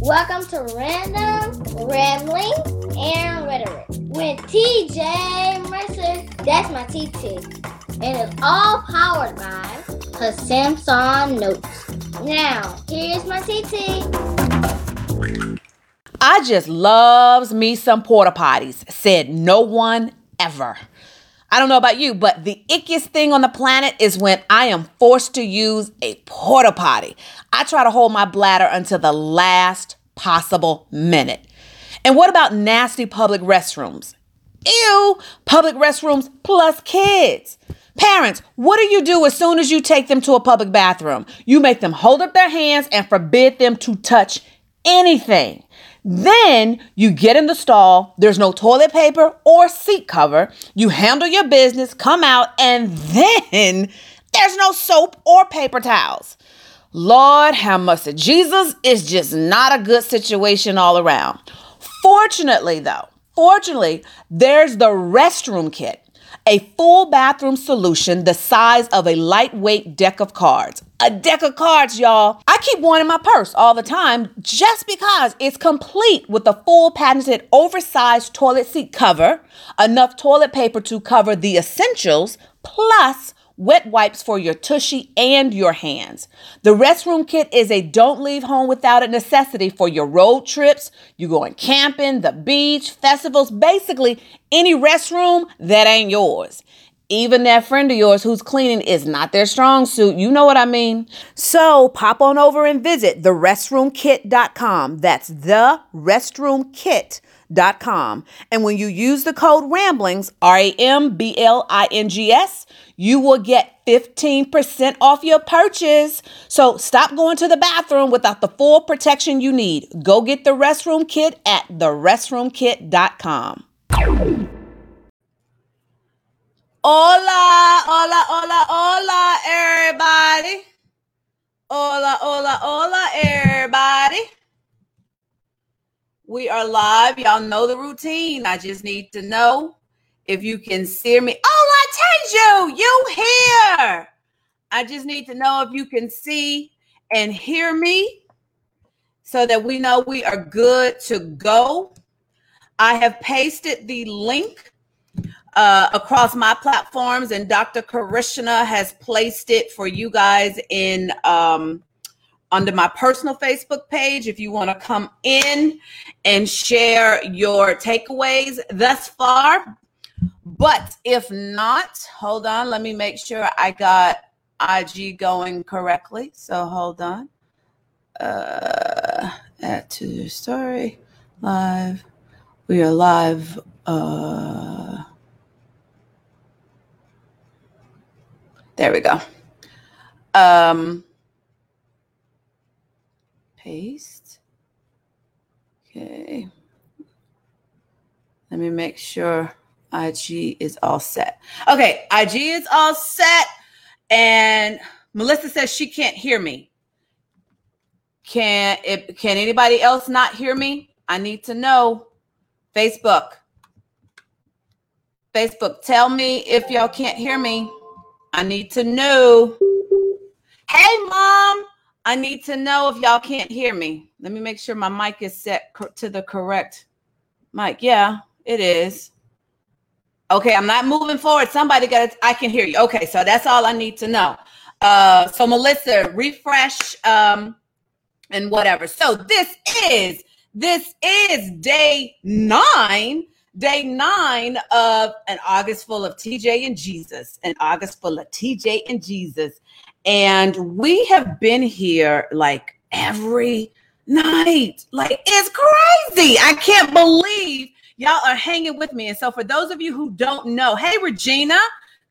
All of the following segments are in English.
Welcome to Random Rambling and Rhetoric with TJ Mercer. That's my TT. And it's all powered by her Samsung Notes. Now, here's my TT. I just loves me some porta potties, said no one ever. I don't know about you, but the ickiest thing on the planet is when I am forced to use a porta potty. I try to hold my bladder until the last possible minute. And what about nasty public restrooms? Ew, public restrooms plus kids. Parents, what do you do as soon as you take them to a public bathroom? You make them hold up their hands and forbid them to touch anything. Then you get in the stall, there's no toilet paper or seat cover. You handle your business, come out, and then there's no soap or paper towels. Lord have mercy. Jesus is just not a good situation all around. Fortunately, though, fortunately, there's the restroom kit a full bathroom solution the size of a lightweight deck of cards. A deck of cards, y'all. I keep one in my purse all the time just because it's complete with a full patented oversized toilet seat cover, enough toilet paper to cover the essentials, plus wet wipes for your tushy and your hands. The restroom kit is a don't leave home without a necessity for your road trips, you going camping, the beach, festivals, basically any restroom that ain't yours. Even that friend of yours who's cleaning is not their strong suit. You know what I mean? So pop on over and visit therestroomkit.com. That's the restroomkit.com com. And when you use the code RAMBLINGS, R A M B L I N G S, you will get 15% off your purchase. So stop going to the bathroom without the full protection you need. Go get the restroom kit at therestroomkit.com. Hola, hola, hola, hola, everybody. Hola, hola, hola, everybody. We are live. Y'all know the routine. I just need to know if you can see me. Oh, I you, you here. I just need to know if you can see and hear me so that we know we are good to go. I have pasted the link uh, across my platforms, and Dr. Karishna has placed it for you guys in um, under my personal Facebook page if you want to come in and share your takeaways thus far. But if not, hold on, let me make sure I got IG going correctly. So hold on. Uh, add to the story. Live. We are live. Uh, there we go. Um, paste. Okay. Let me make sure IG is all set. Okay, IG is all set. And Melissa says she can't hear me. Can if can anybody else not hear me? I need to know. Facebook. Facebook, tell me if y'all can't hear me. I need to know. Hey, mom. I need to know if y'all can't hear me. Let me make sure my mic is set to the correct mic. Yeah, it is. Okay, I'm not moving forward. Somebody got it. I can hear you. Okay, so that's all I need to know. Uh, so Melissa, refresh um, and whatever. So this is this is day nine, day nine of an August full of TJ and Jesus, an August full of TJ and Jesus. And we have been here like every night. Like it's crazy. I can't believe y'all are hanging with me. And so for those of you who don't know, hey Regina,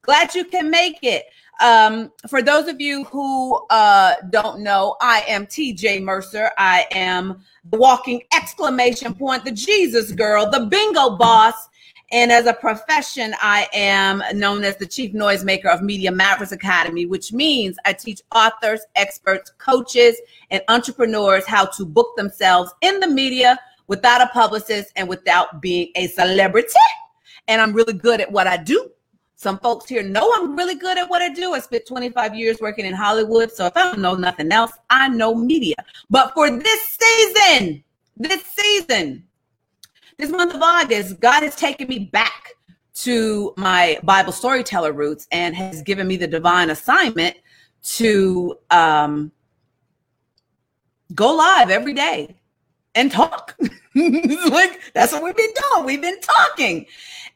glad you can make it. Um, for those of you who uh, don't know, I am TJ Mercer. I am the walking exclamation point, the Jesus girl, the bingo boss, and as a profession, I am known as the chief noisemaker of Media Mavericks Academy, which means I teach authors, experts, coaches, and entrepreneurs how to book themselves in the media without a publicist and without being a celebrity. And I'm really good at what I do. Some folks here know I'm really good at what I do. I spent 25 years working in Hollywood. So if I don't know nothing else, I know media. But for this season, this season, this month of August, God has taken me back to my Bible storyteller roots and has given me the divine assignment to um, go live every day and talk. like that's what we've been doing. We've been talking.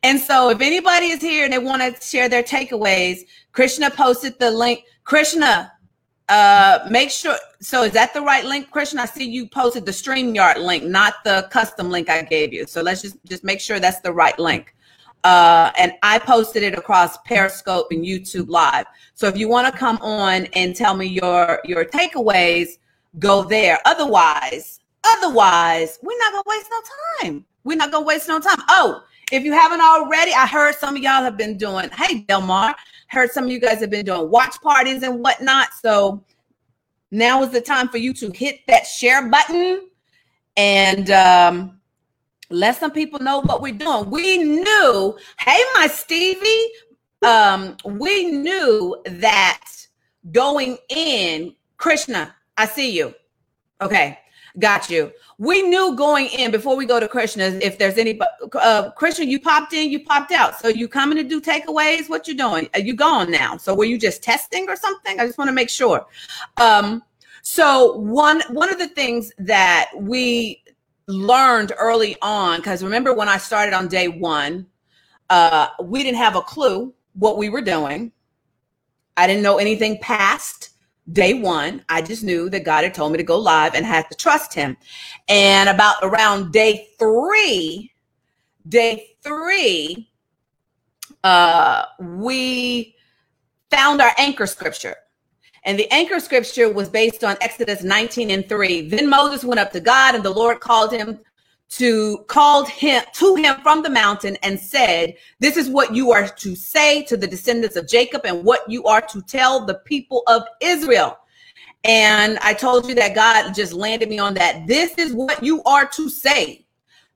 And so if anybody is here and they want to share their takeaways, Krishna posted the link. Krishna, uh, make sure. So is that the right link, Krishna? I see you posted the StreamYard link, not the custom link I gave you. So let's just just make sure that's the right link. Uh, and I posted it across Periscope and YouTube Live. So if you want to come on and tell me your your takeaways, go there. Otherwise, otherwise, we're not gonna waste no time. We're not gonna waste no time. Oh, if you haven't already, I heard some of y'all have been doing. Hey, Delmar, heard some of you guys have been doing watch parties and whatnot. So now is the time for you to hit that share button and um, let some people know what we're doing. We knew, hey, my Stevie, um, we knew that going in, Krishna, I see you. Okay, got you. We knew going in before we go to Krishna if there's any. Uh, Krishna, you popped in, you popped out. So you coming to do takeaways? What you doing? Are you gone now? So were you just testing or something? I just want to make sure. Um, so one one of the things that we learned early on, because remember when I started on day one, uh, we didn't have a clue what we were doing. I didn't know anything past day one. I just knew that God had told me to go live and had to trust Him. And about around day three, day three, uh, we found our anchor scripture. And the anchor scripture was based on Exodus 19 and 3. Then Moses went up to God, and the Lord called him to called him to him from the mountain and said, This is what you are to say to the descendants of Jacob and what you are to tell the people of Israel. And I told you that God just landed me on that. This is what you are to say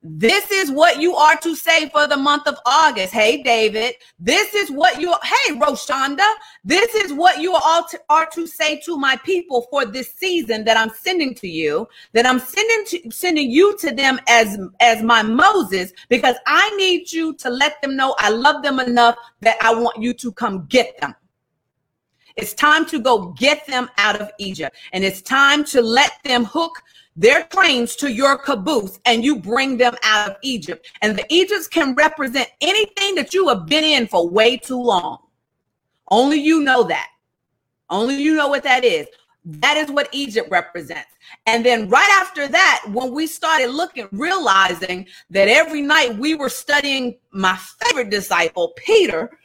this is what you are to say for the month of August. Hey, David, this is what you, hey, Roshonda, this is what you all to, are to say to my people for this season that I'm sending to you, that I'm sending to, sending you to them as, as my Moses, because I need you to let them know I love them enough that I want you to come get them. It's time to go get them out of Egypt. And it's time to let them hook their trains to your caboose and you bring them out of Egypt. And the Egypts can represent anything that you have been in for way too long. Only you know that. Only you know what that is. That is what Egypt represents. And then right after that, when we started looking, realizing that every night we were studying my favorite disciple, Peter,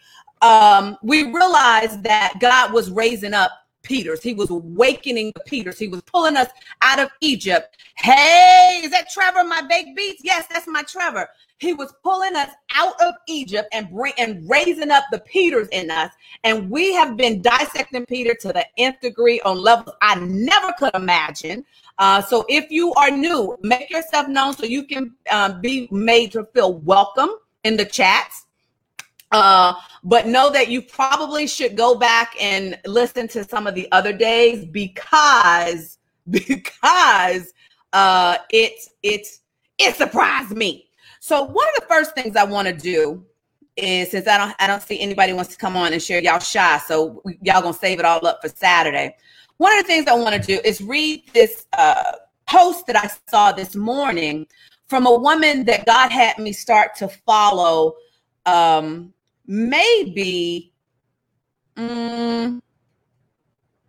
um, we realized that God was raising up Peters. He was awakening the Peters. He was pulling us out of Egypt. Hey, is that Trevor, my baked beats? Yes, that's my Trevor. He was pulling us out of Egypt and bring and raising up the Peters in us. And we have been dissecting Peter to the nth degree on levels I never could imagine. Uh, so if you are new, make yourself known so you can um, be made to feel welcome in the chats. Uh, but know that you probably should go back and listen to some of the other days because because uh it it it surprised me. So one of the first things I want to do is since I don't I don't see anybody wants to come on and share y'all shy, so y'all gonna save it all up for Saturday. One of the things I want to do is read this uh, post that I saw this morning from a woman that God had me start to follow um, maybe mm,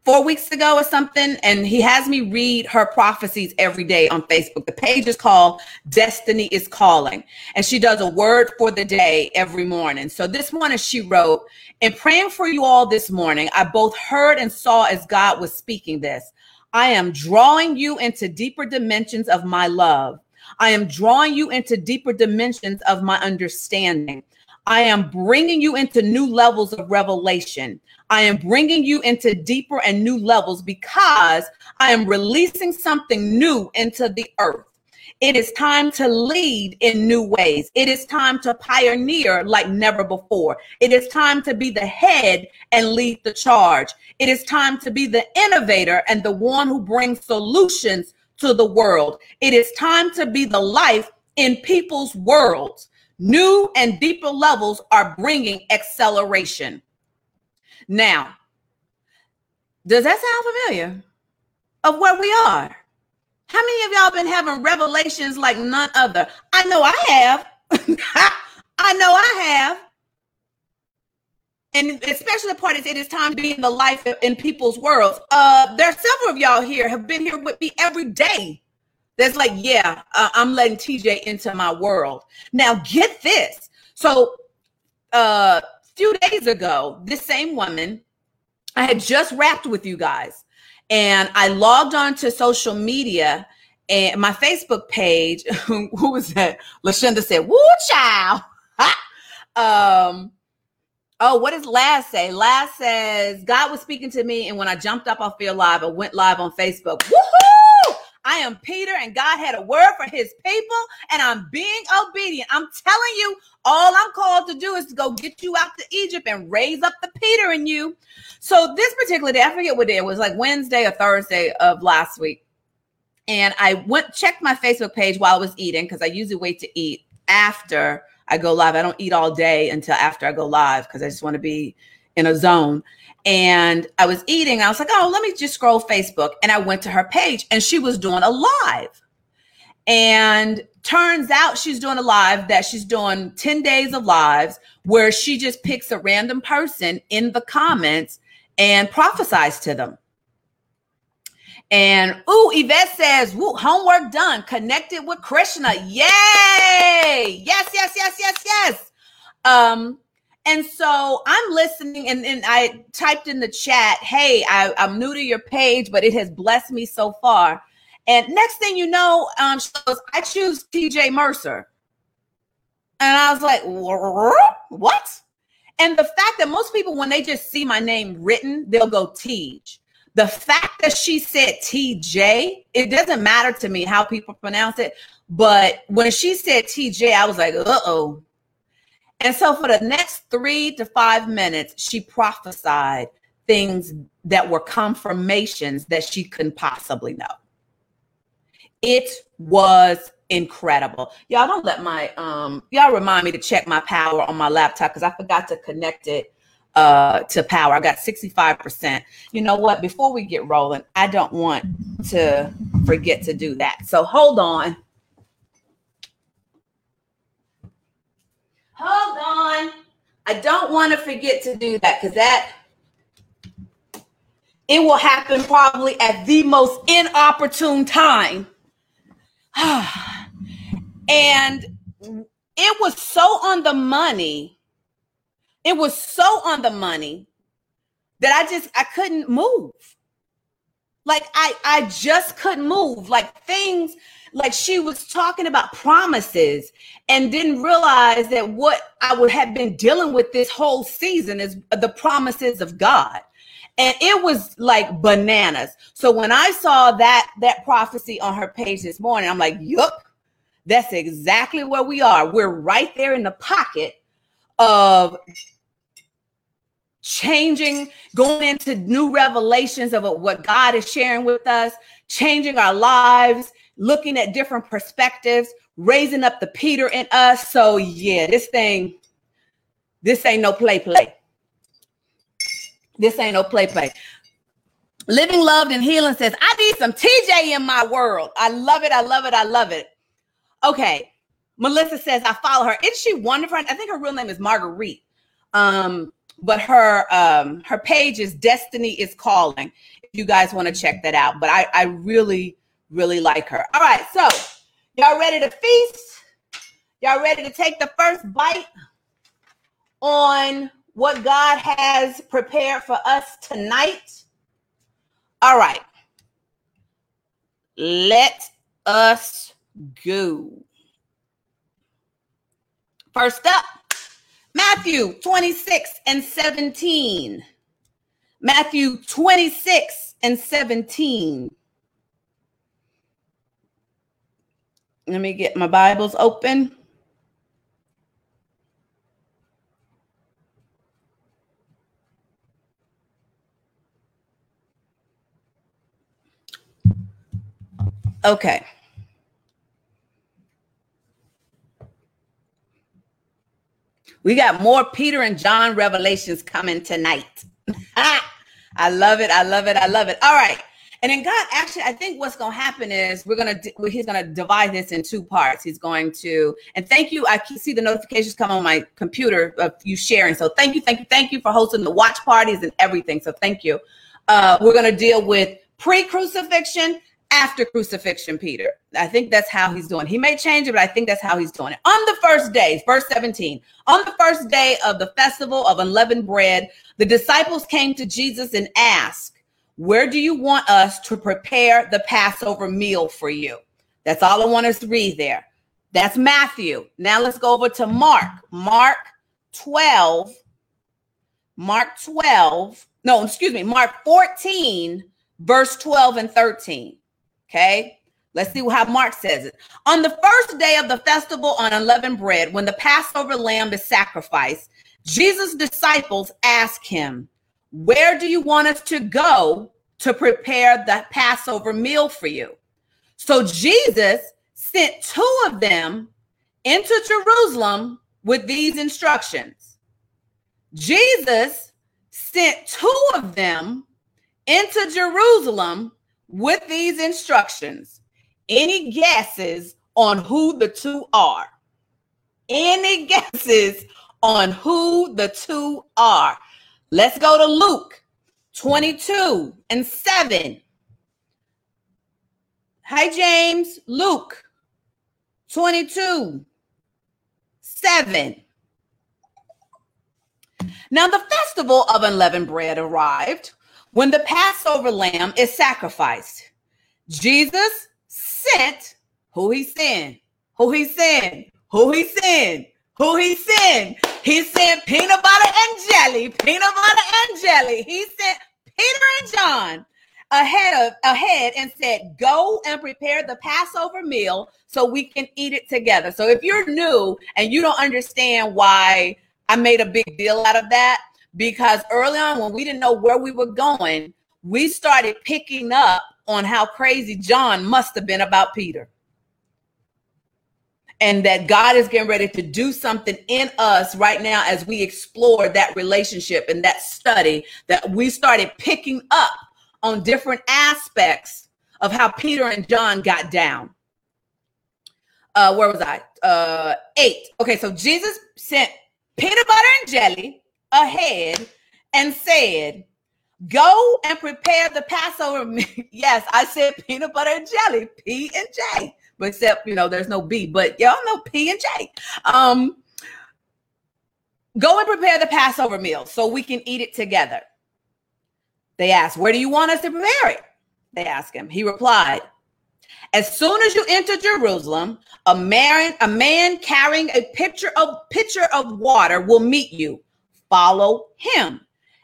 four weeks ago or something. And he has me read her prophecies every day on Facebook. The page is called Destiny is Calling. And she does a word for the day every morning. So this morning she wrote, In praying for you all this morning, I both heard and saw as God was speaking this. I am drawing you into deeper dimensions of my love. I am drawing you into deeper dimensions of my understanding. I am bringing you into new levels of revelation. I am bringing you into deeper and new levels because I am releasing something new into the earth. It is time to lead in new ways. It is time to pioneer like never before. It is time to be the head and lead the charge. It is time to be the innovator and the one who brings solutions to the world. It is time to be the life in people's worlds. New and deeper levels are bringing acceleration. Now, does that sound familiar of where we are? How many of y'all been having revelations like none other? I know I have. I know I have. And especially the part is it is time to be in the life in people's worlds. Uh, there are several of y'all here have been here with me every day. That's like, yeah, uh, I'm letting TJ into my world. Now get this. So, uh, a few days ago, this same woman I had just wrapped with you guys and I logged on to social media and my Facebook page. who was that? Lashonda said, "Woo, child." um, oh, what does Last say? Last says God was speaking to me, and when I jumped up off your live, I went live on Facebook. Woohoo! I am Peter, and God had a word for his people, and I'm being obedient. I'm telling you, all I'm called to do is to go get you out to Egypt and raise up the Peter in you. So, this particular day, I forget what day it was like Wednesday or Thursday of last week. And I went checked my Facebook page while I was eating because I usually wait to eat after I go live. I don't eat all day until after I go live because I just want to be in a zone and I was eating. I was like, oh, let me just scroll Facebook. And I went to her page and she was doing a live. And turns out she's doing a live that she's doing 10 days of lives where she just picks a random person in the comments and prophesies to them. And ooh, Yvette says, Woo, homework done, connected with Krishna. Yay! Yes, yes, yes, yes, yes. Um, and so I'm listening, and, then I typed in the chat, hey, I, am new to your page, but it has blessed me so far. And next thing you know, um, goes, I choose TJ Mercer. And I was like, what? And the fact that most people, when they just see my name written, they'll go Tej. The fact that she said TJ, it doesn't matter to me how people pronounce it. But when she said TJ, I was like, uh oh, and so for the next three to five minutes, she prophesied things that were confirmations that she couldn't possibly know. It was incredible. Y'all don't let my um y'all remind me to check my power on my laptop because I forgot to connect it uh to power. I got 65%. You know what? Before we get rolling, I don't want to forget to do that. So hold on. Hold on. I don't want to forget to do that because that it will happen probably at the most inopportune time. and it was so on the money. It was so on the money that I just I couldn't move. Like I I just couldn't move. Like things like she was talking about promises and didn't realize that what I would have been dealing with this whole season is the promises of God. And it was like bananas. So when I saw that that prophecy on her page this morning, I'm like, yup, that's exactly where we are. We're right there in the pocket of changing, going into new revelations of what God is sharing with us, changing our lives, looking at different perspectives, raising up the Peter in us. So yeah, this thing, this ain't no play play. This ain't no play play. Living, loved, and healing says, I need some TJ in my world. I love it. I love it. I love it. Okay. Melissa says, I follow her. Isn't she wonderful? I think her real name is Marguerite. Um, but her um her page is Destiny is Calling. If you guys want to check that out. But I, I really really like her. All right, so y'all ready to feast? Y'all ready to take the first bite on what God has prepared for us tonight? All right. Let us go. First up, Matthew 26 and 17. Matthew 26 and 17. Let me get my Bibles open. Okay. We got more Peter and John revelations coming tonight. I love it. I love it. I love it. All right. And then God, actually, I think what's going to happen is we're going to, he's going to divide this in two parts. He's going to, and thank you. I see the notifications come on my computer of you sharing. So thank you, thank you, thank you for hosting the watch parties and everything. So thank you. Uh, we're going to deal with pre crucifixion, after crucifixion, Peter. I think that's how he's doing. He may change it, but I think that's how he's doing it. On the first day, verse 17, on the first day of the festival of unleavened bread, the disciples came to Jesus and asked, Where do you want us to prepare the Passover meal for you? That's all I want us to read there. That's Matthew. Now let's go over to Mark. Mark 12. Mark 12. No, excuse me. Mark 14, verse 12 and 13. Okay. Let's see how Mark says it. On the first day of the festival on unleavened bread, when the Passover lamb is sacrificed, Jesus' disciples ask him, Where do you want us to go to prepare the Passover meal for you? So Jesus sent two of them into Jerusalem with these instructions. Jesus sent two of them into Jerusalem with these instructions. Any guesses on who the two are? Any guesses on who the two are? Let's go to Luke 22 and 7. Hi, James. Luke 22 7. Now, the festival of unleavened bread arrived when the Passover lamb is sacrificed, Jesus sent who he sent, who he sent, who he sent, who he sent. He sent peanut butter and jelly, peanut butter and jelly. He sent Peter and John ahead of ahead and said, "Go and prepare the Passover meal so we can eat it together." So if you're new and you don't understand why I made a big deal out of that, because early on when we didn't know where we were going, we started picking up on how crazy John must have been about Peter. And that God is getting ready to do something in us right now as we explore that relationship and that study that we started picking up on different aspects of how Peter and John got down. Uh, where was I? Uh, eight. Okay, so Jesus sent peanut butter and jelly ahead and said, Go and prepare the Passover. yes, I said peanut butter and jelly, P and J, except, you know, there's no B, but y'all know P and J. Um, go and prepare the Passover meal so we can eat it together. They asked, Where do you want us to prepare it? They asked him. He replied, As soon as you enter Jerusalem, a man, a man carrying a pitcher of pitcher of water will meet you follow him.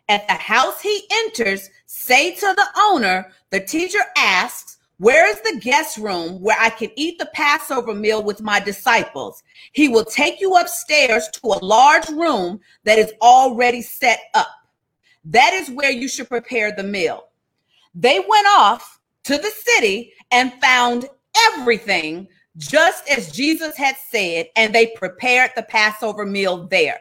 At the house he enters, say to the owner, the teacher asks, Where is the guest room where I can eat the Passover meal with my disciples? He will take you upstairs to a large room that is already set up. That is where you should prepare the meal. They went off to the city and found everything just as Jesus had said, and they prepared the Passover meal there.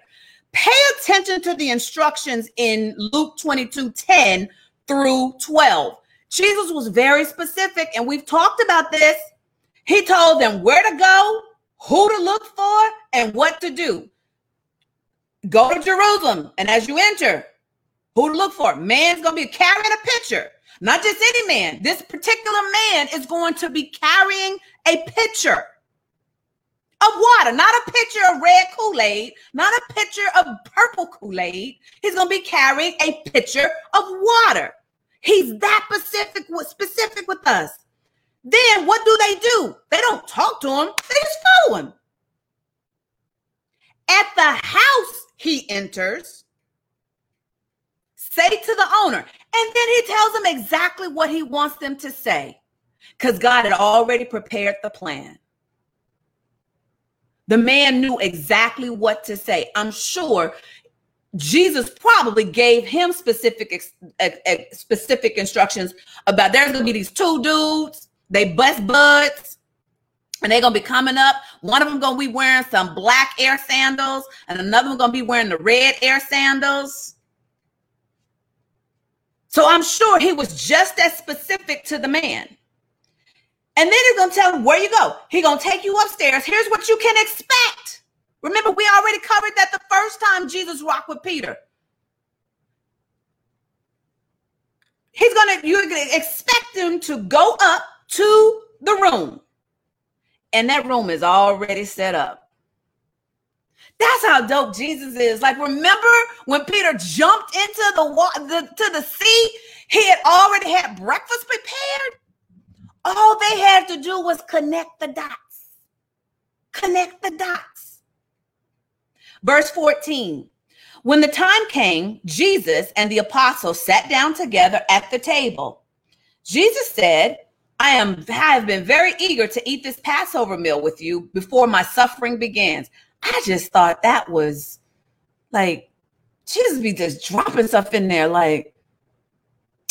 Pay attention to the instructions in Luke 22 10 through 12. Jesus was very specific, and we've talked about this. He told them where to go, who to look for, and what to do. Go to Jerusalem, and as you enter, who to look for. Man's going to be carrying a pitcher, not just any man. This particular man is going to be carrying a pitcher of water, not a pitcher of red Kool Aid, not a pitcher of purple Kool Aid. He's going to be carrying a pitcher of water. He's that specific, with, specific with us. Then what do they do? They don't talk to him, they just follow him. At the house he enters, say to the owner, and then he tells them exactly what he wants them to say because God had already prepared the plan. The man knew exactly what to say. I'm sure Jesus probably gave him specific ex, ex, ex, specific instructions about there's gonna be these two dudes, they bust buds, and they're gonna be coming up. One of them gonna be wearing some black air sandals, and another one gonna be wearing the red air sandals. So I'm sure he was just as specific to the man. And then he's gonna tell him where you go. He gonna take you upstairs. Here's what you can expect. Remember, we already covered that the first time Jesus rocked with Peter. He's gonna, you're gonna expect him to go up to the room. And that room is already set up. That's how dope Jesus is. Like, remember when Peter jumped into the water to the sea? He had already had breakfast prepared. All they had to do was connect the dots. Connect the dots. Verse 14. When the time came, Jesus and the apostles sat down together at the table. Jesus said, I am I have been very eager to eat this Passover meal with you before my suffering begins. I just thought that was like Jesus be just dropping stuff in there like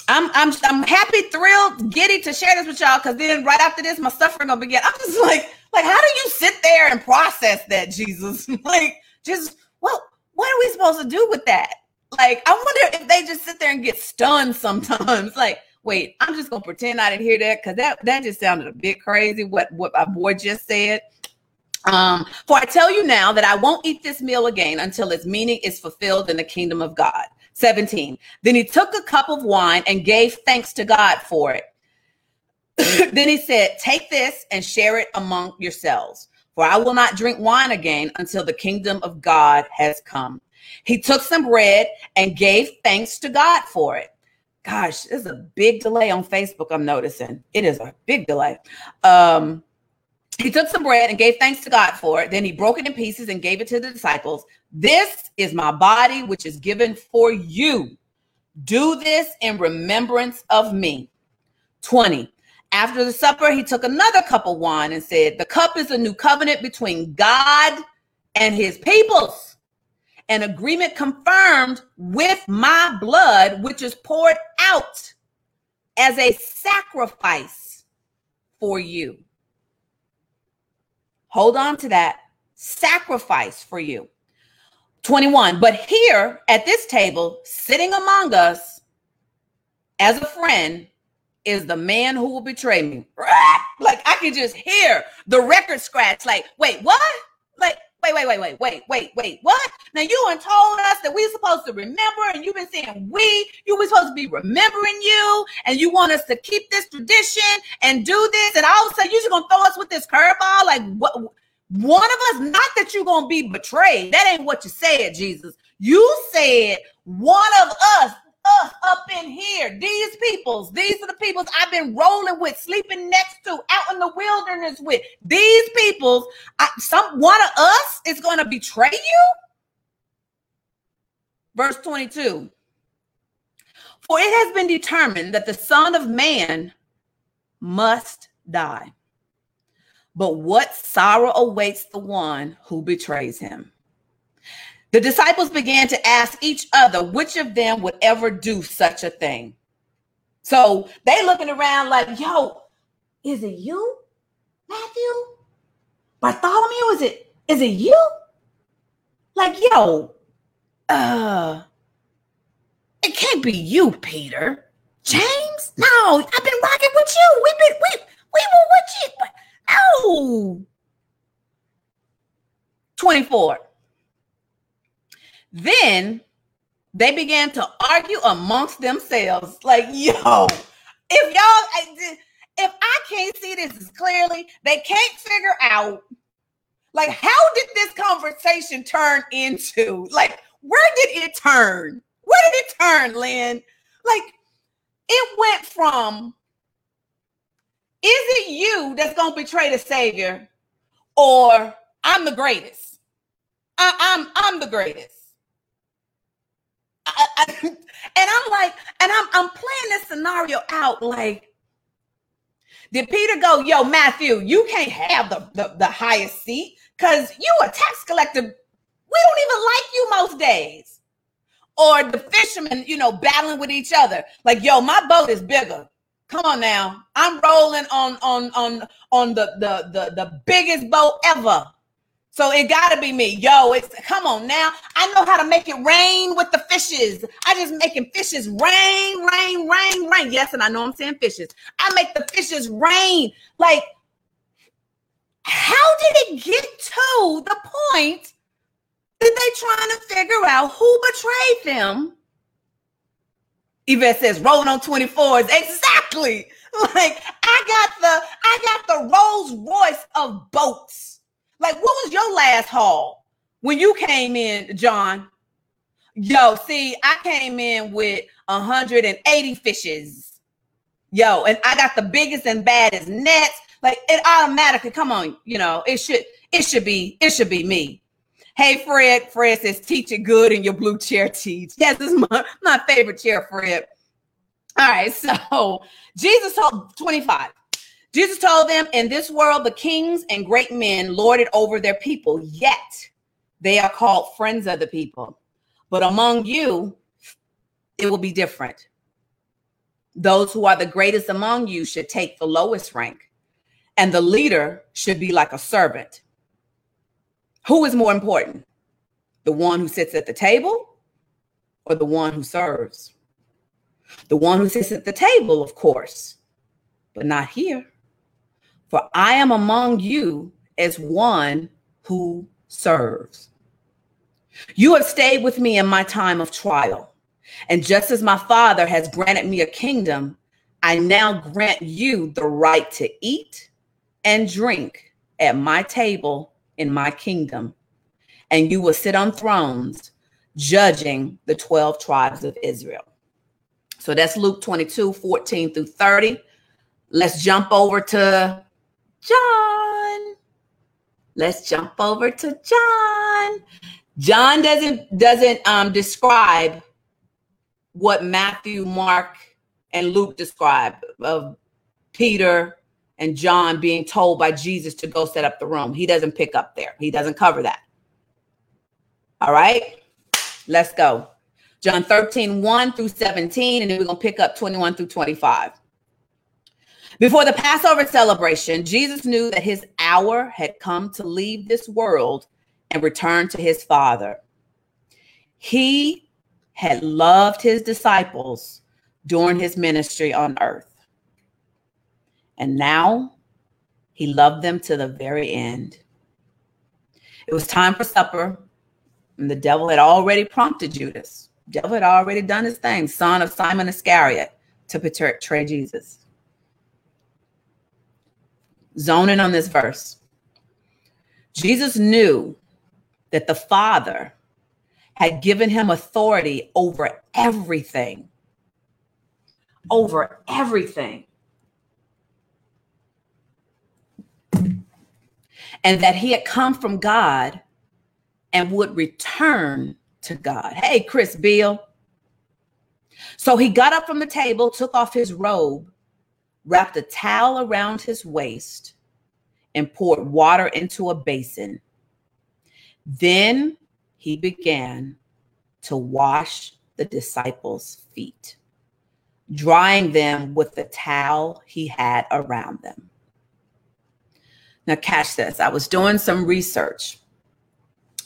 I'm I'm I'm happy, thrilled, giddy to share this with y'all because then right after this, my suffering gonna begin. I'm just like, like, how do you sit there and process that, Jesus? like, just what what are we supposed to do with that? Like, I wonder if they just sit there and get stunned sometimes. like, wait, I'm just gonna pretend I didn't hear that because that that just sounded a bit crazy. What what my boy just said. Um, for I tell you now that I won't eat this meal again until its meaning is fulfilled in the kingdom of God. 17. Then he took a cup of wine and gave thanks to God for it. then he said, Take this and share it among yourselves, for I will not drink wine again until the kingdom of God has come. He took some bread and gave thanks to God for it. Gosh, there's a big delay on Facebook, I'm noticing. It is a big delay. Um, he took some bread and gave thanks to God for it. Then he broke it in pieces and gave it to the disciples. This is my body, which is given for you. Do this in remembrance of me. 20. After the supper, he took another cup of wine and said, The cup is a new covenant between God and his peoples, an agreement confirmed with my blood, which is poured out as a sacrifice for you. Hold on to that sacrifice for you. 21. But here at this table, sitting among us as a friend, is the man who will betray me. Like I can just hear the record scratch. Like, wait, what? Like, wait, wait, wait, wait, wait, wait, wait, what? Now you and told us that we're supposed to remember, and you've been saying we, you were supposed to be remembering you, and you want us to keep this tradition and do this, and all of a sudden you're just gonna throw us with this curveball. Like, what? One of us, not that you're to be betrayed. That ain't what you said, Jesus. You said one of us, us up in here, these peoples, these are the peoples I've been rolling with, sleeping next to, out in the wilderness with. These peoples, I, some one of us is going to betray you. Verse 22. For it has been determined that the Son of Man must die. But what sorrow awaits the one who betrays him? The disciples began to ask each other which of them would ever do such a thing. So they looking around like, yo, is it you, Matthew? Bartholomew, is it is it you? Like, yo, uh, it can't be you, Peter. James? No, I've been rocking with you. We've been we we were with you. No. 24. Then they began to argue amongst themselves like, yo, if y'all, if I can't see this as clearly, they can't figure out, like, how did this conversation turn into? Like, where did it turn? Where did it turn, Lynn? Like, it went from is it you that's to betray the Savior or I'm the greatest? I, I'm, I'm the greatest. And I'm like, and I'm I'm playing this scenario out like, Did Peter go, yo, Matthew, you can't have the, the, the highest seat because you a tax collector. We don't even like you most days. Or the fishermen, you know, battling with each other. Like, yo, my boat is bigger. Come on now. I'm rolling on on on on the the the, the biggest boat ever. So it gotta be me. Yo, it's come on now. I know how to make it rain with the fishes. I just making fishes rain, rain, rain, rain. Yes, and I know I'm saying fishes. I make the fishes rain. Like, how did it get to the point that they trying to figure out who betrayed them? Yvette says rolling on 24s. Exactly. Like I got the I got the Rolls Royce of boats like, what was your last haul when you came in, John? Yo, see, I came in with 180 fishes. Yo, and I got the biggest and baddest nets. Like it automatically, come on, you know, it should it should be it should be me. Hey Fred, Fred says teach it good in your blue chair teach. Yes, this is my, my favorite chair, Fred. All right, so Jesus told 25. Jesus told them, In this world, the kings and great men lord it over their people, yet they are called friends of the people. But among you, it will be different. Those who are the greatest among you should take the lowest rank, and the leader should be like a servant. Who is more important? The one who sits at the table or the one who serves? The one who sits at the table, of course, but not here. For I am among you as one who serves. You have stayed with me in my time of trial. And just as my Father has granted me a kingdom, I now grant you the right to eat and drink at my table in my kingdom. And you will sit on thrones judging the 12 tribes of Israel. So that's Luke 22, 14 through 30. Let's jump over to John. Let's jump over to John. John doesn't doesn't um, describe what Matthew, Mark, and Luke describe of Peter and John being told by Jesus to go set up the room. He doesn't pick up there. He doesn't cover that. All right, let's go. John 13, 1 through 17, and then we're going to pick up 21 through 25. Before the Passover celebration, Jesus knew that his hour had come to leave this world and return to his Father. He had loved his disciples during his ministry on earth. And now he loved them to the very end. It was time for supper, and the devil had already prompted Judas. The devil had already done his thing, son of Simon Iscariot, to betray Jesus zoning on this verse. Jesus knew that the Father had given him authority over everything. Over everything. And that he had come from God and would return to God. Hey, Chris Beal. So he got up from the table, took off his robe, wrapped a towel around his waist, and poured water into a basin. Then he began to wash the disciples' feet, drying them with the towel he had around them. Now, catch this. I was doing some research.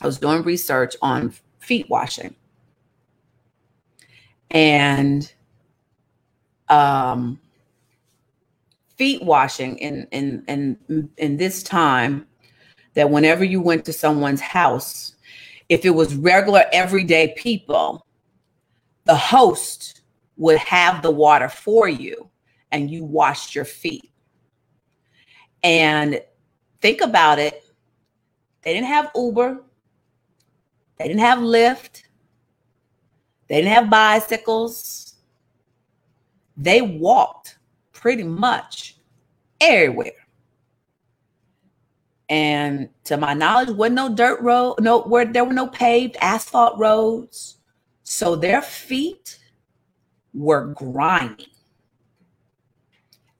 I was doing research on feet washing. And um, feet washing in in in in this time that whenever you went to someone's house if it was regular everyday people the host would have the water for you and you washed your feet. And think about it. They didn't have uber. They didn't have lyft. They didn't have bicycles. They walked pretty much everywhere. And to my knowledge, wasn't no dirt road, no where there were no paved asphalt roads. So their feet were grimy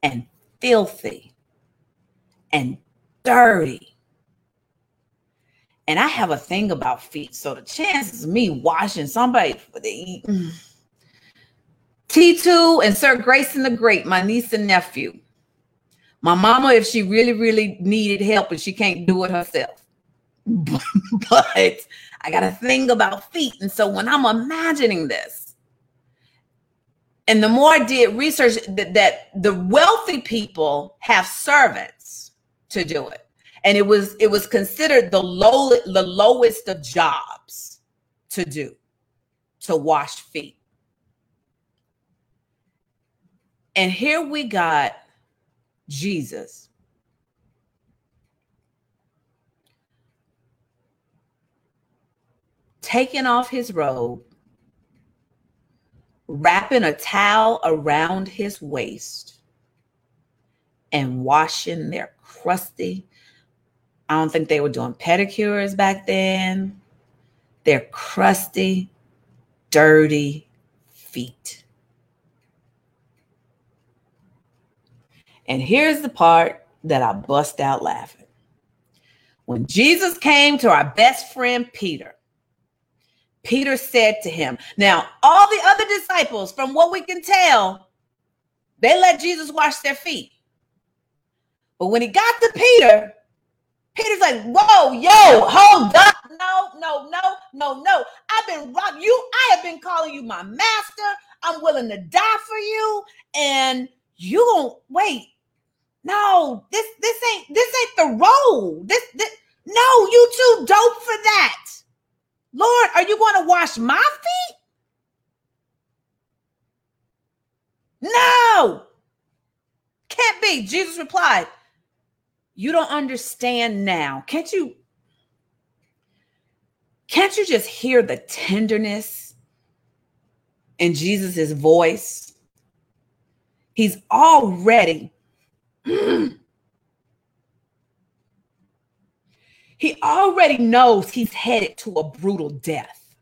and filthy and dirty. And I have a thing about feet. So the chances of me washing somebody for the. T2 and Sir Grayson the Great, my niece and nephew. My mama, if she really, really needed help and she can't do it herself. but I got a thing about feet. And so when I'm imagining this, and the more I did research that, that the wealthy people have servants to do it. And it was it was considered the low the lowest of jobs to do to wash feet. And here we got Jesus. Taking off his robe, wrapping a towel around his waist, and washing their crusty. I don't think they were doing pedicures back then. Their crusty, dirty feet. And here's the part that I bust out laughing. When Jesus came to our best friend Peter, Peter said to him, Now, all the other disciples, from what we can tell, they let Jesus wash their feet. But when he got to Peter, Peter's like, Whoa, yo, hold up. No, no, no, no, no. I've been robbed you, I have been calling you my master. I'm willing to die for you. And you gonna wait, no, this this ain't this ain't the role. This, this no, you too dope for that. Lord, are you going to wash my feet? No, can't be. Jesus replied, You don't understand now. Can't you? Can't you just hear the tenderness in Jesus's voice? He's already he already knows he's headed to a brutal death.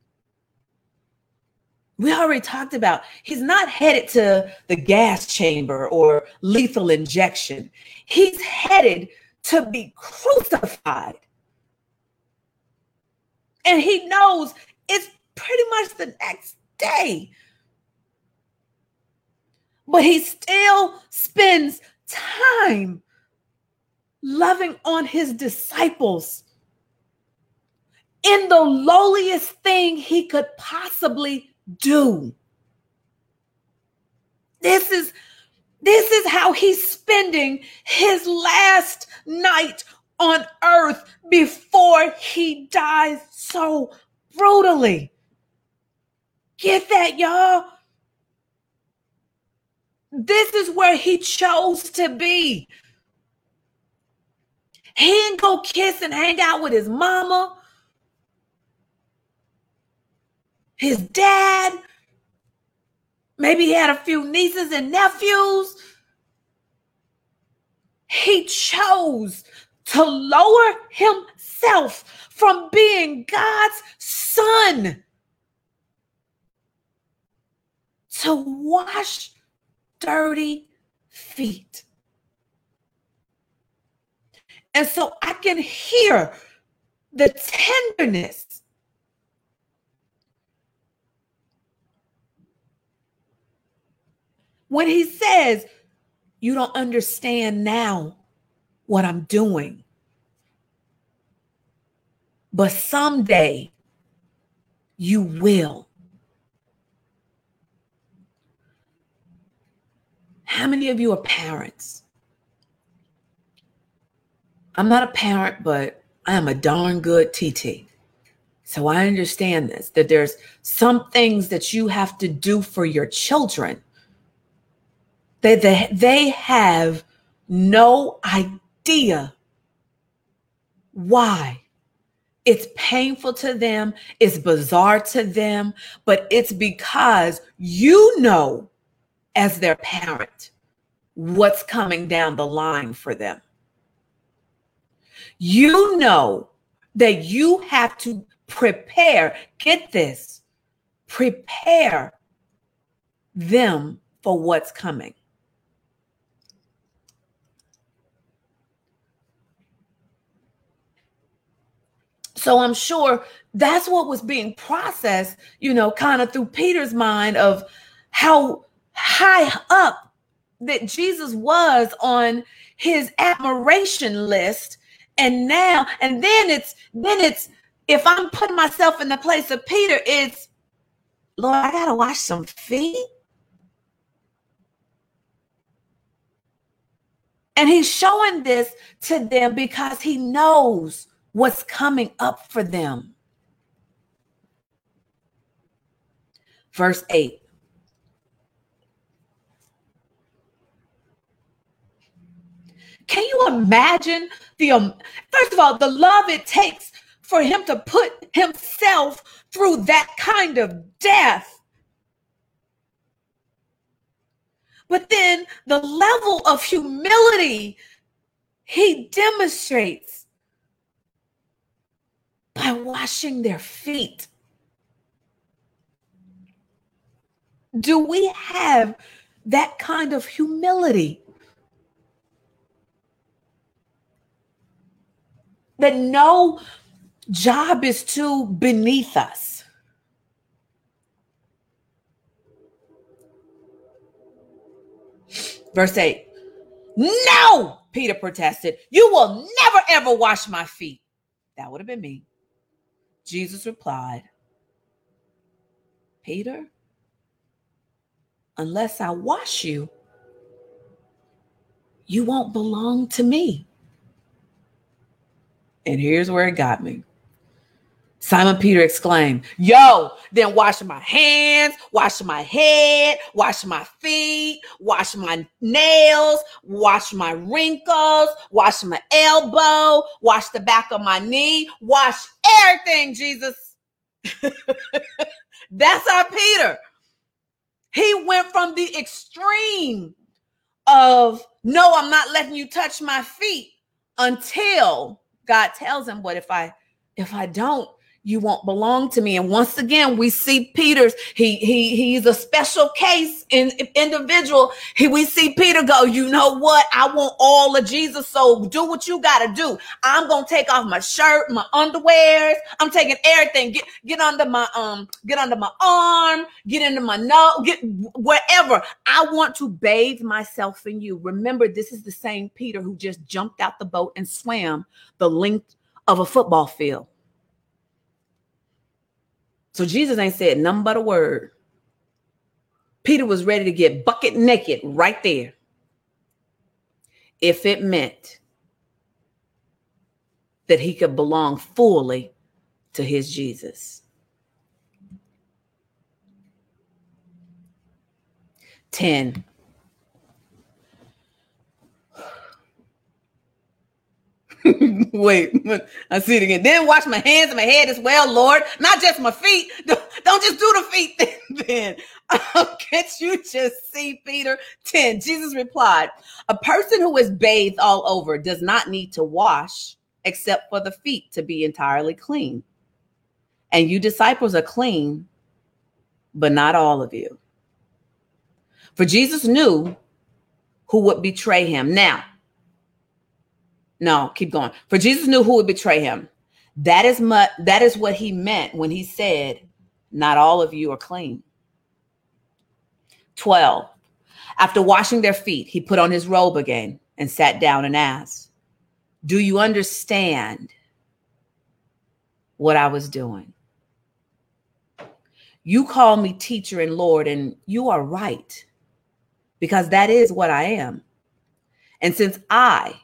We already talked about he's not headed to the gas chamber or lethal injection. He's headed to be crucified. And he knows it's pretty much the next day. But he still spends time loving on his disciples in the lowliest thing he could possibly do. This is this is how he's spending his last night on earth before he dies so brutally. Get that, y'all? This is where he chose to be. He didn't go kiss and hang out with his mama, his dad. Maybe he had a few nieces and nephews. He chose to lower himself from being God's son to wash dirty feet. And so I can hear the tenderness. When he says, You don't understand now what I'm doing. But someday you will. How many of you are parents? I'm not a parent, but I am a darn good TT. So I understand this that there's some things that you have to do for your children that they, they have no idea why. It's painful to them, it's bizarre to them, but it's because you know as their parent what's coming down the line for them. You know that you have to prepare, get this, prepare them for what's coming. So I'm sure that's what was being processed, you know, kind of through Peter's mind of how high up that Jesus was on his admiration list. And now, and then it's, then it's, if I'm putting myself in the place of Peter, it's, Lord, I got to wash some feet. And he's showing this to them because he knows what's coming up for them. Verse 8. Can you imagine the um, first of all the love it takes for him to put himself through that kind of death? But then the level of humility he demonstrates by washing their feet. Do we have that kind of humility? That no job is too beneath us. Verse 8 No, Peter protested. You will never ever wash my feet. That would have been me. Jesus replied, Peter, unless I wash you, you won't belong to me. And here's where it got me. Simon Peter exclaimed, Yo, then wash my hands, wash my head, wash my feet, wash my nails, wash my wrinkles, wash my elbow, wash the back of my knee, wash everything, Jesus. That's our Peter. He went from the extreme of, No, I'm not letting you touch my feet until God tells him, What if I if I don't, you won't belong to me. And once again, we see Peter's, he he he's a special case in individual. He, we see Peter go, you know what? I want all of Jesus. So do what you gotta do. I'm gonna take off my shirt, my underwears. I'm taking everything. Get get under my um, get under my arm, get into my nose, get wherever. I want to bathe myself in you. Remember, this is the same Peter who just jumped out the boat and swam the length of a football field. So Jesus ain't said nothing but a word. Peter was ready to get bucket naked right there. If it meant that he could belong fully to his Jesus. 10. Wait, I see it again. Then wash my hands and my head as well, Lord. Not just my feet. Don't just do the feet then. can't you just see Peter 10? Jesus replied, A person who is bathed all over does not need to wash except for the feet to be entirely clean. And you disciples are clean, but not all of you. For Jesus knew who would betray him. Now, no, keep going. For Jesus knew who would betray him. That is much, that is what he meant when he said, Not all of you are clean. 12. After washing their feet, he put on his robe again and sat down and asked, Do you understand what I was doing? You call me teacher and Lord, and you are right, because that is what I am. And since I,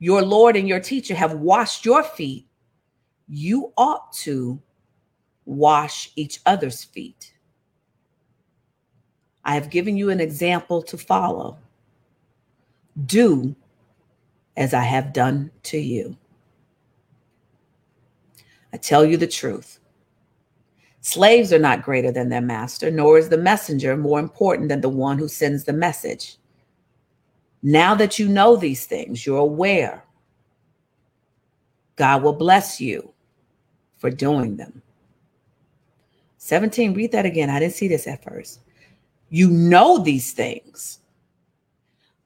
your Lord and your teacher have washed your feet, you ought to wash each other's feet. I have given you an example to follow. Do as I have done to you. I tell you the truth. Slaves are not greater than their master, nor is the messenger more important than the one who sends the message. Now that you know these things, you're aware. God will bless you for doing them. 17, read that again. I didn't see this at first. You know these things,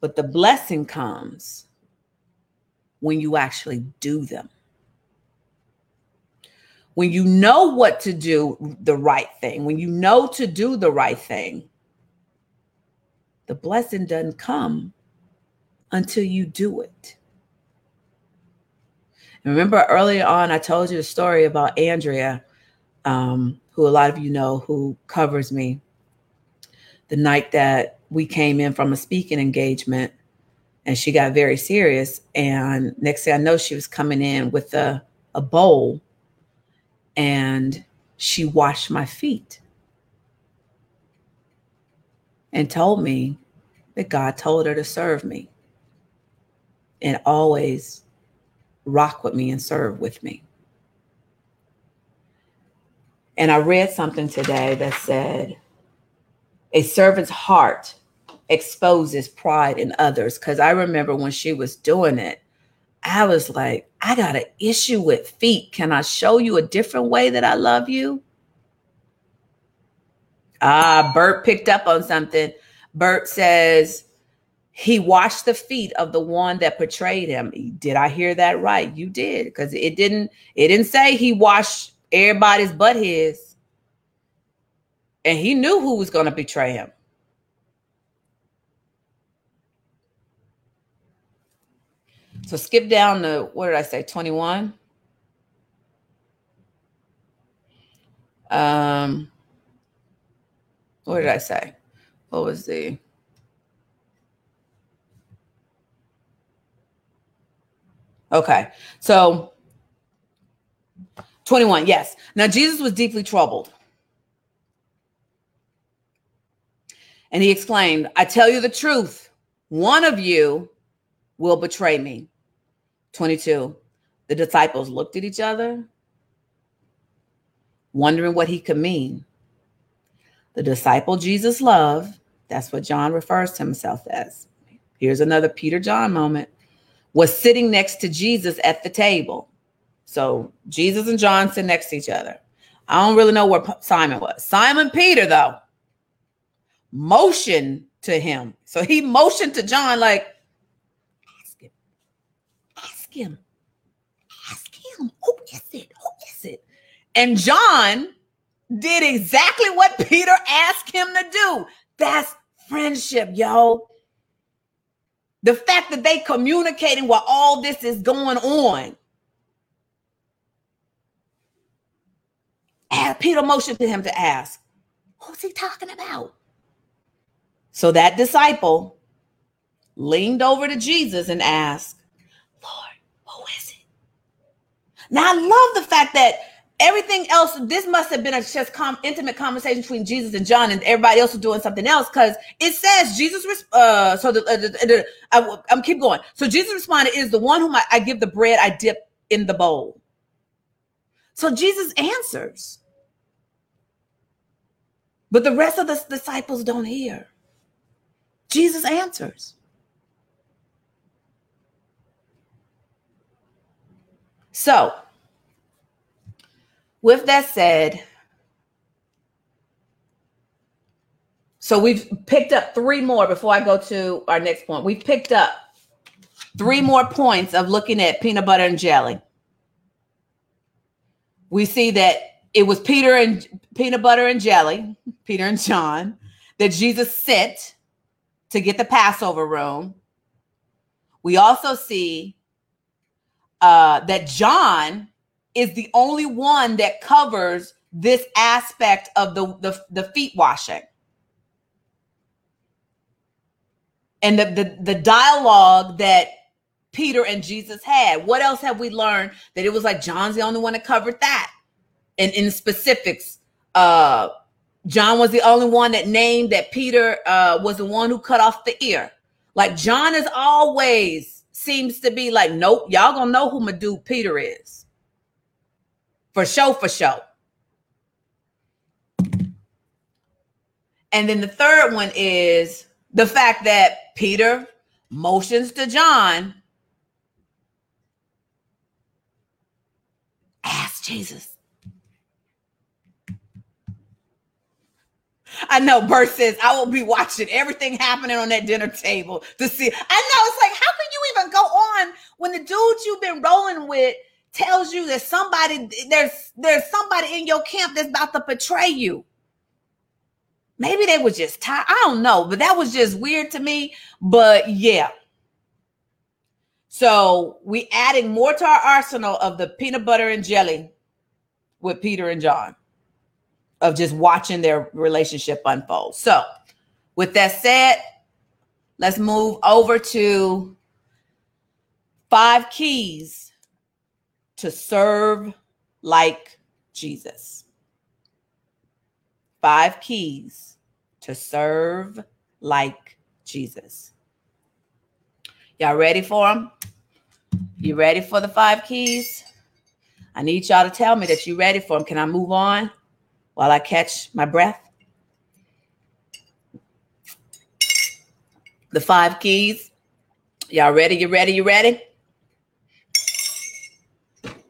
but the blessing comes when you actually do them. when you know what to do the right thing, when you know to do the right thing, the blessing doesn't come until you do it. Remember earlier on, I told you the story about Andrea, um, who a lot of you know who covers me. The night that we came in from a speaking engagement and she got very serious. And next thing I know, she was coming in with a, a bowl and she washed my feet and told me that God told her to serve me and always rock with me and serve with me. And I read something today that said, a servant's heart exposes pride in others. Because I remember when she was doing it, I was like, I got an issue with feet. Can I show you a different way that I love you? Ah, Bert picked up on something. Bert says he washed the feet of the one that betrayed him. Did I hear that right? You did, because it didn't. It didn't say he washed everybody's but his, and he knew who was going to betray him. So skip down to what did I say? 21. Um what did I say? What was the Okay. So 21. Yes. Now Jesus was deeply troubled. And he exclaimed, I tell you the truth. One of you will betray me. 22. The disciples looked at each other, wondering what he could mean. The disciple Jesus loved, that's what John refers to himself as. Here's another Peter John moment, was sitting next to Jesus at the table. So Jesus and John sit next to each other. I don't really know where Simon was. Simon Peter, though, motioned to him. So he motioned to John, like, ask him, ask him. Ask him. Who is it? Who is it? And John did exactly what Peter asked him to do. That's friendship, yo. The fact that they communicating while all this is going on. And Peter motioned to him to ask, Who's he talking about? So that disciple leaned over to Jesus and asked, Lord, who is it? now I love the fact that everything else, this must have been a just com- intimate conversation between Jesus and John, and everybody else was doing something else because it says Jesus. Uh, so the, uh, the, the, I, am keep going. So Jesus responded, "Is the one whom I, I give the bread I dip in the bowl." So Jesus answers, but the rest of the disciples don't hear. Jesus answers. So, with that said, so we've picked up three more before I go to our next point. We've picked up three more points of looking at peanut butter and jelly. We see that it was Peter and peanut butter and jelly, Peter and John, that Jesus sent to get the Passover room. We also see uh, that John is the only one that covers this aspect of the, the, the feet washing. And the, the, the dialogue that Peter and Jesus had. What else have we learned that it was like John's the only one that covered that? And in specifics, uh, John was the only one that named that Peter uh, was the one who cut off the ear. Like John is always seems to be like, nope, y'all gonna know who my dude Peter is. For show, for show. And then the third one is the fact that Peter motions to John. Ask Jesus. I know Bert says I will be watching everything happening on that dinner table to see. I know it's like, how can you even go on when the dudes you've been rolling with tells you that somebody there's there's somebody in your camp that's about to betray you. Maybe they were just tired. I don't know, but that was just weird to me. But yeah. So we adding more to our arsenal of the peanut butter and jelly with Peter and John of just watching their relationship unfold. So with that said, let's move over to five keys to serve like Jesus. Five keys to serve like Jesus. Y'all ready for them? You ready for the five keys? I need y'all to tell me that you're ready for them. Can I move on while I catch my breath? The five keys. Y'all ready? You ready? You ready?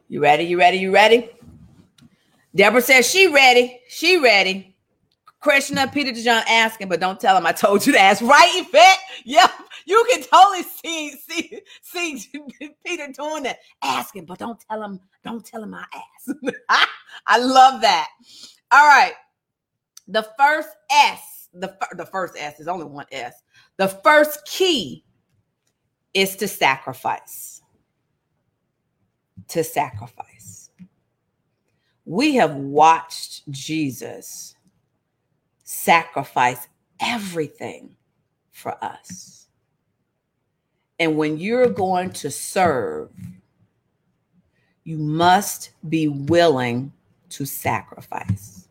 You ready? You ready? You ready? Deborah says she ready. She ready. Krishna, Peter DeJohn asking, but don't tell him I told you to ask. Right, Yvette? Yep. you can totally see see see Peter doing that, asking, but don't tell him. Don't tell him I asked. I love that. All right, the first S, the the first S is only one S. The first key is to sacrifice to sacrifice. We have watched Jesus sacrifice everything for us. And when you're going to serve, you must be willing to sacrifice.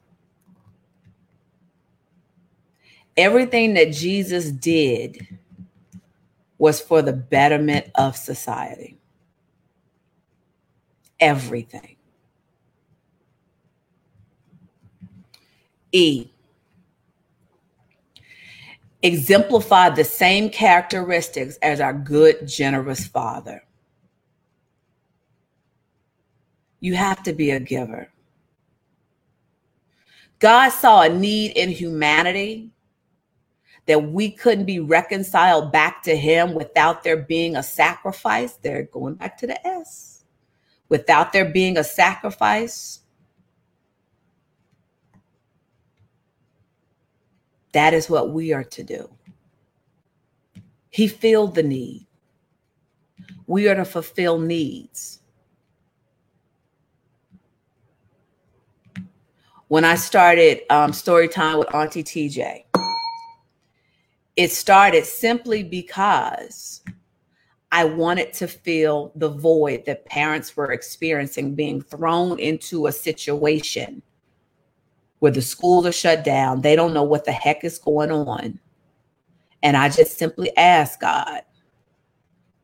Everything that Jesus did was for the betterment of society everything. E. Exemplify the same characteristics as our good, generous Father. You have to be a giver. God saw a need in humanity that we couldn't be reconciled back to Him without there being a sacrifice. They're going back to the S without there being a sacrifice, that is what we are to do. He filled the need. We are to fulfill needs. When I started um, story time with Auntie TJ, it started simply because I wanted to fill the void that parents were experiencing being thrown into a situation where the schools are shut down. They don't know what the heck is going on. And I just simply asked God,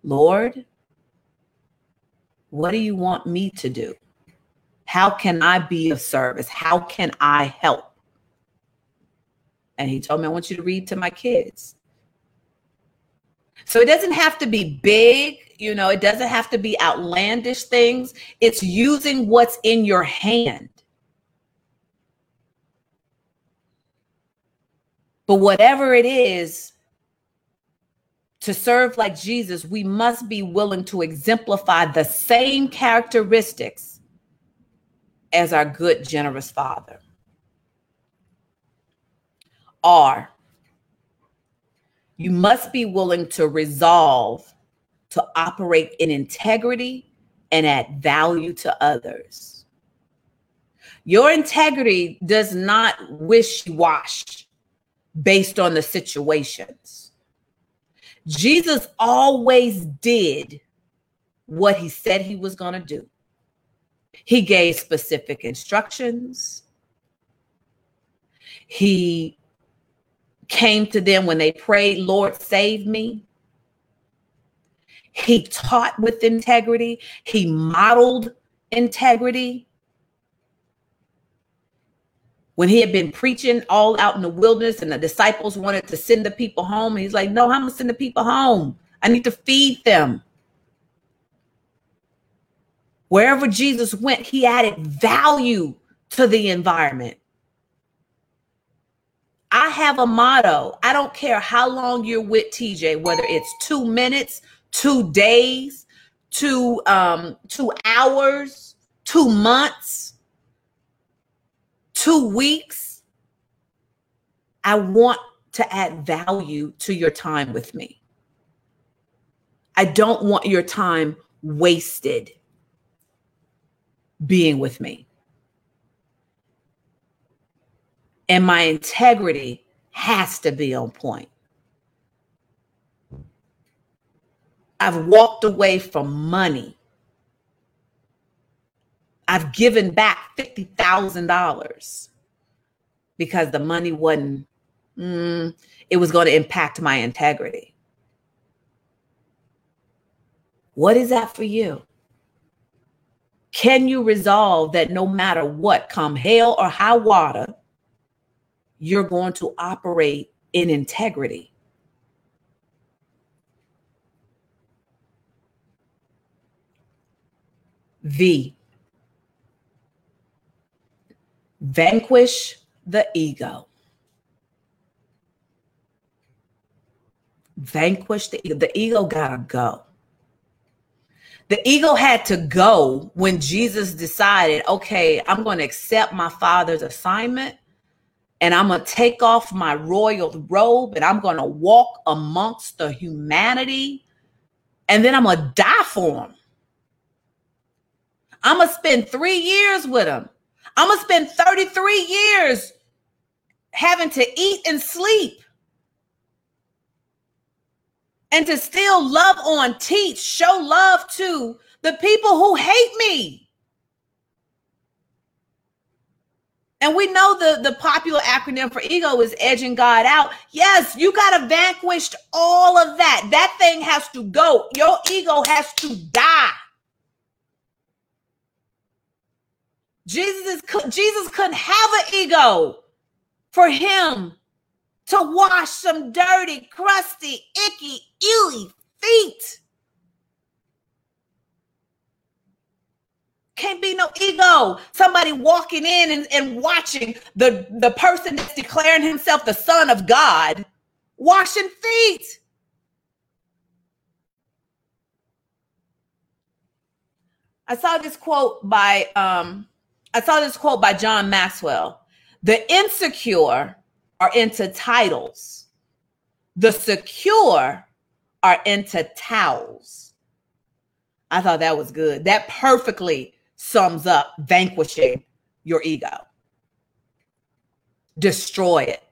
Lord, what do you want me to do? How can I be of service? How can I help? And he told me, I want you to read to my kids. So it doesn't have to be big, you know, it doesn't have to be outlandish things. It's using what's in your hand. But whatever it is, to serve like Jesus, we must be willing to exemplify the same characteristics as our good, generous Father. R, you must be willing to resolve to operate in integrity and add value to others. Your integrity does not wish wash based on the situations. Jesus always did what he said he was going to do. He gave specific instructions. He came to them when they prayed, Lord, save me. He taught with integrity, he modeled integrity. When he had been preaching all out in the wilderness and the disciples wanted to send the people home, he's like, No, I'm gonna send the people home. I need to feed them. Wherever Jesus went, he added value to the environment. I have a motto. I don't care how long you're with TJ, whether it's two minutes, two days, two um two hours, two months, two weeks. I want to add value to your time with me. I don't want your time wasted being with me. And my integrity has to be on point. I've walked away from money. I've given back $50,000 because the money wasn't, mm, it was going to impact my integrity. What is that for you? Can you resolve that no matter what, come hail or high water, you're going to operate in integrity? V. Vanquish the ego. Vanquish the ego. The ego gotta go. The ego had to go when Jesus decided, okay, I'm going to accept my father's assignment and I'm going to take off my royal robe and I'm going to walk amongst the humanity and then I'm going to die for him. I'm going to spend three years with him. I'm going to spend 33 years having to eat and sleep. And to still love on, teach, show love to the people who hate me. And we know the, the popular acronym for ego is edging God out. Yes, you got to vanquish all of that. That thing has to go. Your ego has to die. Jesus is Jesus couldn't have an ego for him to wash some dirty, crusty, icky, ewy feet. Can't be no ego. Somebody walking in and, and watching the, the person that's declaring himself the son of God washing feet. I saw this quote by um, I saw this quote by John Maxwell. The insecure are into titles. The secure are into towels. I thought that was good. That perfectly sums up vanquishing your ego. Destroy it.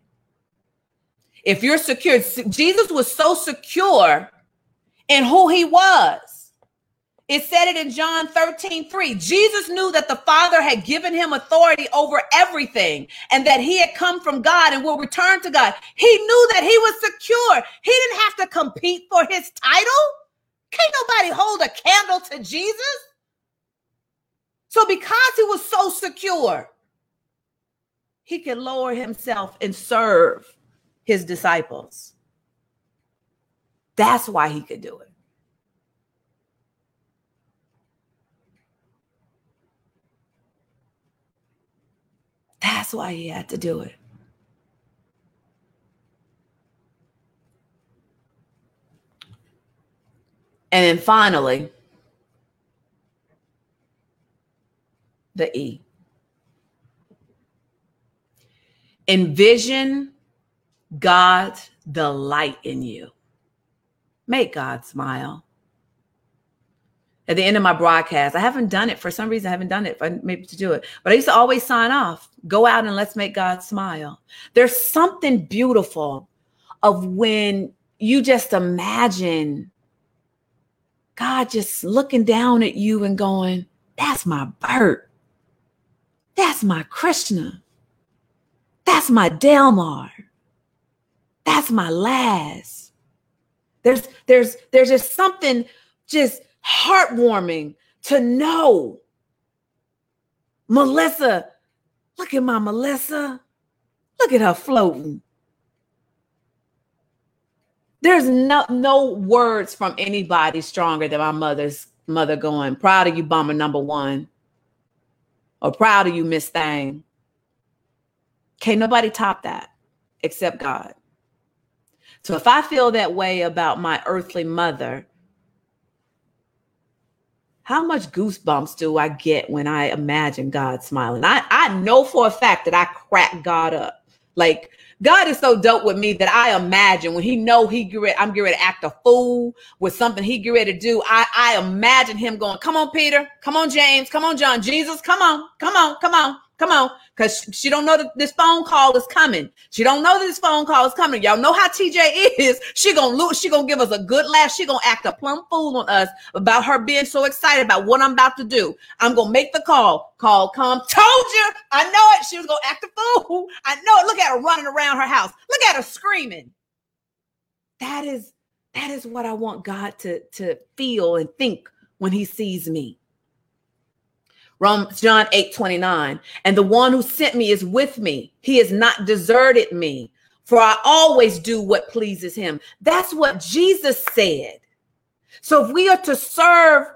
If you're secure, Jesus was so secure in who he was it said it in John 13, 3. Jesus knew that the Father had given him authority over everything and that he had come from God and will return to God. He knew that he was secure. He didn't have to compete for his title. Can't nobody hold a candle to Jesus. So, because he was so secure, he could lower himself and serve his disciples. That's why he could do it. That's why he had to do it. And then finally, the E. Envision God's delight in you. Make God smile at the end of my broadcast. I haven't done it for some reason. I haven't done it. But maybe to do it, but I used to always sign off. Go out and let's make God smile. There's something beautiful of when you just imagine God just looking down at you and going, "That's my Bert. That's my Krishna. That's my Delmar. That's my Laz." There's there's there's just something just heartwarming to know. Melissa, look at my Melissa. Look at her floating. There's no no words from anybody stronger than my mother's mother going, proud of you, bomber number one. Or proud of you, Miss Thang. Can't nobody top that except God. So if I feel that way about my earthly mother, how much goosebumps do I get when I imagine God smiling? I, I know for a fact that I crack God up. Like God is so dope with me that I imagine when he know he get ready, I'm getting ready to act a fool with something he get ready to do. I, I imagine him going, come on, Peter, come on, James, come on, John, Jesus, come on, come on, come on. Come on, because she don't know that this phone call is coming. She don't know that this phone call is coming. Y'all know how TJ is. She gonna lose. She gonna give us a good laugh. She gonna act a plumb fool on us about her being so excited about what I'm about to do. I'm gonna make the call. Call come. Told you. I know it. She was gonna act a fool. I know it. Look at her running around her house. Look at her screaming. That is that is what I want God to to feel and think when He sees me. Romans John 8 29. And the one who sent me is with me. He has not deserted me, for I always do what pleases him. That's what Jesus said. So if we are to serve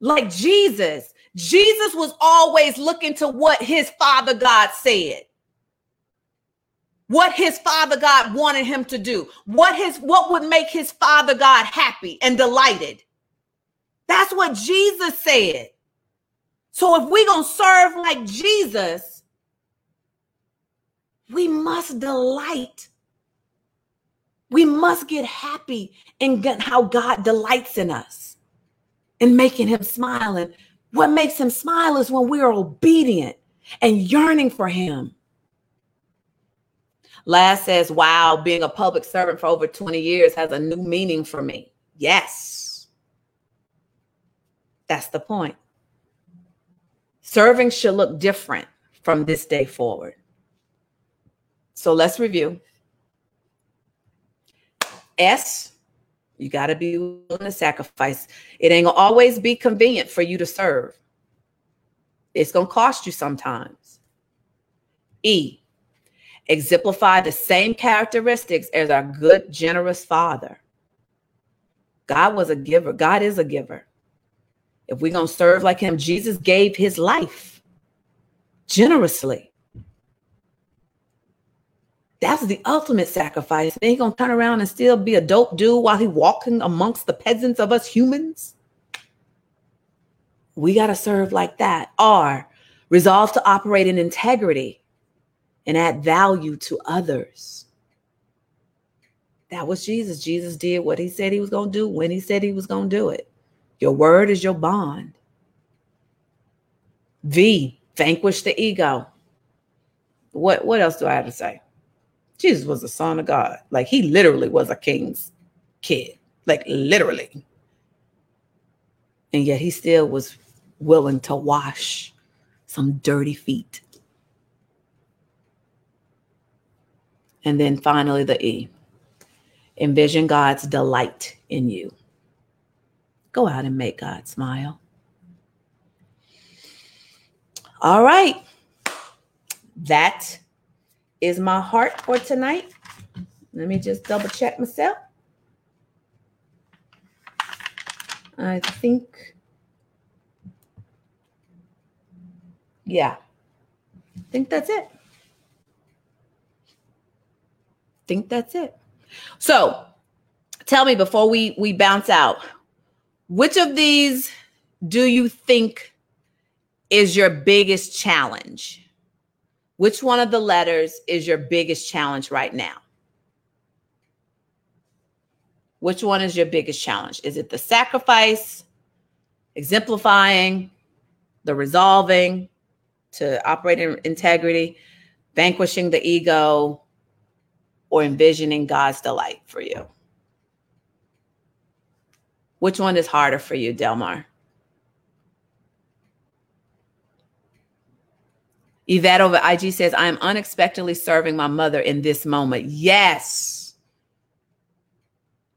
like Jesus, Jesus was always looking to what his Father God said. What his Father God wanted him to do. What his what would make his Father God happy and delighted. That's what Jesus said. So if we're going to serve like Jesus, we must delight. We must get happy in how God delights in us and making him smile. And what makes him smile is when we are obedient and yearning for him. Laz says, wow, being a public servant for over 20 years has a new meaning for me. Yes. That's the point. Serving should look different from this day forward. So let's review. S, you got to be willing to sacrifice. It ain't gonna always be convenient for you to serve. It's gonna cost you sometimes. E, exemplify the same characteristics as our good, generous Father. God was a giver. God is a giver. If we're going to serve like him, Jesus gave his life generously. That's the ultimate sacrifice. He gonna turn around and still be a dope dude while he walking amongst the peasants of us humans. We gotta serve like that. Or resolve to operate in integrity and add value to others. That was Jesus. Jesus did what he said he was gonna do when he said he was gonna do it. Your word is your bond. V, vanquish the ego. What what else do I have to say? Jesus was the son of God. Like he literally was a king's kid. Like literally. And yet he still was willing to wash some dirty feet. And then finally, the E. Envision God's delight in you. Go out and make God smile. All right. That is my heart for tonight. Let me just double check myself. I think, yeah, I think that's it. think that's it. So tell me before we we bounce out, which of these do you think is your biggest challenge? Which one of the letters is your biggest challenge right now? Which one is your biggest challenge? Is it the sacrifice, exemplifying, the resolving to operate in integrity, vanquishing the ego, or envisioning God's delight for you? Which one is harder for you, Delmar? Yvette over IG says, I am unexpectedly serving my mother in this moment. Yes.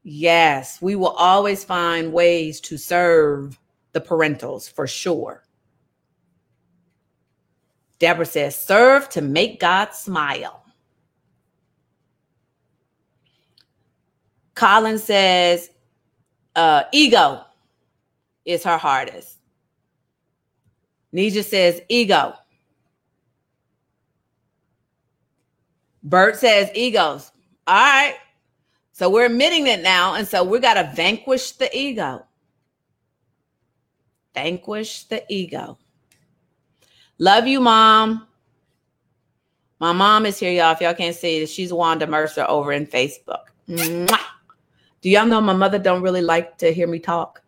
Yes. We will always find ways to serve the parentals for sure. Deborah says, serve to make God smile. Colin says, uh, ego is her hardest. Nija says ego. Bert says egos. All right. So we're admitting it now. And so we got to vanquish the ego. vanquish the ego. Love you, mom. My mom is here, y'all. If y'all can't see she's Wanda Mercer over in Facebook. Mwah. Do y'all know my mother don't really like to hear me talk?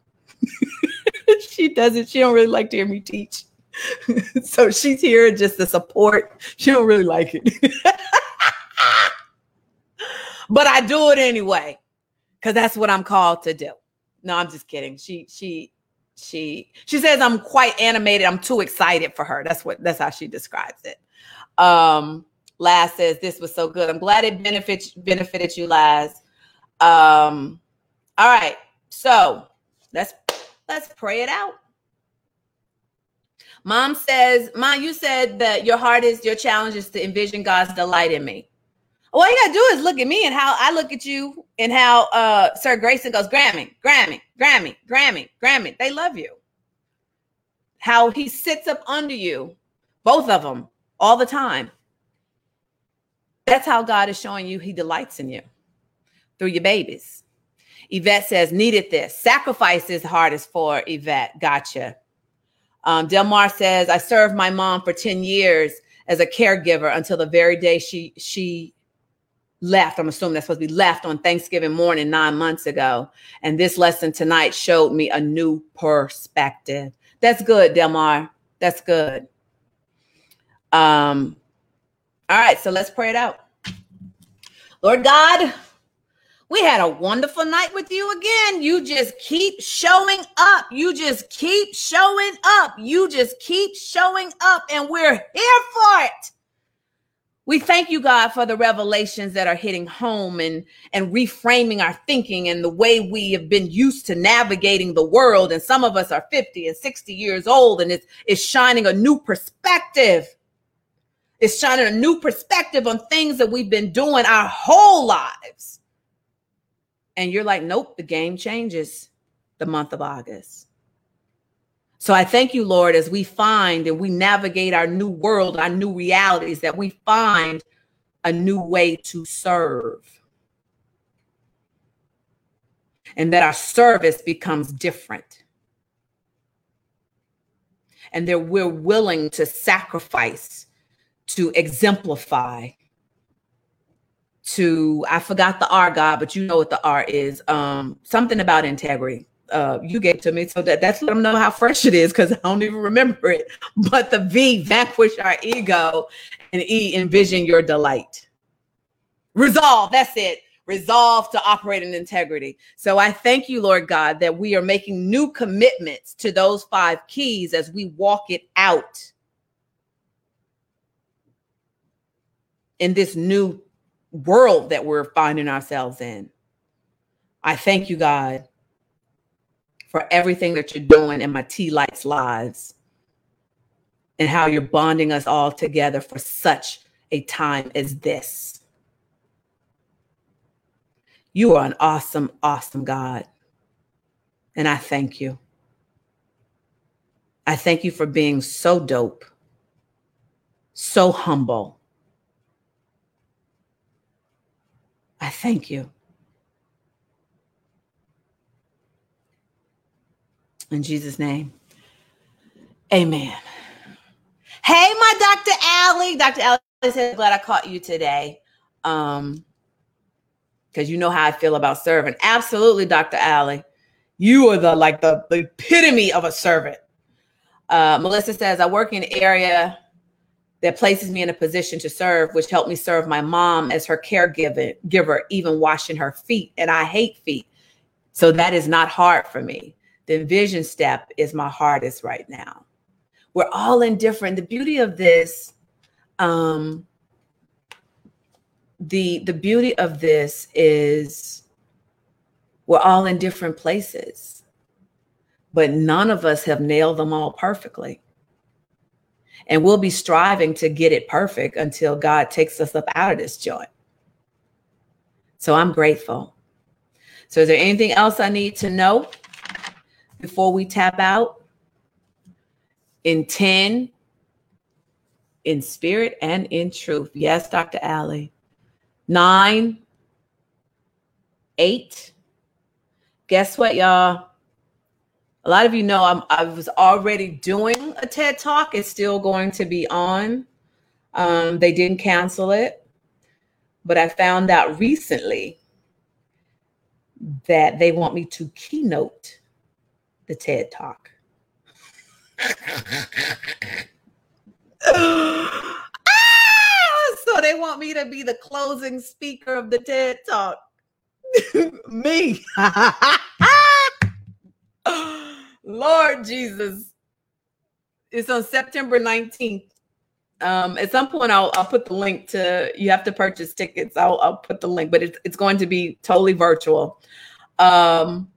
she doesn't. She don't really like to hear me teach. so she's here just to support. She don't really like it. but I do it anyway because that's what I'm called to do. No, I'm just kidding. She she she she says I'm quite animated. I'm too excited for her. That's what that's how she describes it. Um Laz says this was so good. I'm glad it benefits benefited you, Laz. Um all right. So let's let's pray it out. Mom says, Mom, you said that your heart is your challenge is to envision God's delight in me. All you gotta do is look at me and how I look at you and how uh Sir Grayson goes, Grammy, Grammy, Grammy, Grammy, Grammy. They love you. How he sits up under you, both of them, all the time. That's how God is showing you he delights in you through your babies. Yvette says, needed this. Sacrifice is hardest for Yvette. Gotcha. Um, Delmar says, I served my mom for 10 years as a caregiver until the very day she she left. I'm assuming that's supposed to be left on Thanksgiving morning nine months ago. And this lesson tonight showed me a new perspective. That's good, Delmar. That's good. Um, all right, so let's pray it out. Lord God, we had a wonderful night with you again. You just keep showing up. You just keep showing up. You just keep showing up, and we're here for it. We thank you, God, for the revelations that are hitting home and, and reframing our thinking and the way we have been used to navigating the world. And some of us are 50 and 60 years old, and it's, it's shining a new perspective. It's shining a new perspective on things that we've been doing our whole lives and you're like, nope, the game changes the month of August. So I thank you, Lord, as we find and we navigate our new world, our new realities, that we find a new way to serve. And that our service becomes different. And that we're willing to sacrifice to exemplify to I forgot the R God, but you know what the R is. Um, something about integrity. Uh, you gave to me, so that that's let them know how fresh it is because I don't even remember it. But the V vanquish our ego, and E envision your delight. Resolve. That's it. Resolve to operate in integrity. So I thank you, Lord God, that we are making new commitments to those five keys as we walk it out in this new world that we're finding ourselves in. I thank you, God, for everything that you're doing in my Tea Lights lives and how you're bonding us all together for such a time as this. You are an awesome, awesome God. And I thank you. I thank you for being so dope, so humble, I thank you. In Jesus' name, amen. Hey, my Dr. Allie. Dr. Allie said, glad I caught you today. Um, because you know how I feel about serving. Absolutely, Dr. Allie. You are the like the, the epitome of a servant. Uh, Melissa says, I work in area that places me in a position to serve, which helped me serve my mom as her caregiver, giver, even washing her feet. And I hate feet. So that is not hard for me. The envision step is my hardest right now. We're all in different. The beauty of this, um, the the beauty of this is we're all in different places, but none of us have nailed them all perfectly. And we'll be striving to get it perfect until God takes us up out of this joint. So I'm grateful. So, is there anything else I need to know before we tap out? In 10, in spirit and in truth. Yes, Dr. Allie. Nine, eight. Guess what, y'all? A lot of you know I'm, I was already doing a TED Talk. It's still going to be on. Um, they didn't cancel it, but I found out recently that they want me to keynote the TED Talk. ah, so they want me to be the closing speaker of the TED Talk. me. Lord Jesus. It's on September 19th. Um, at some point I'll I'll put the link to you have to purchase tickets. I'll I'll put the link, but it's it's going to be totally virtual. Um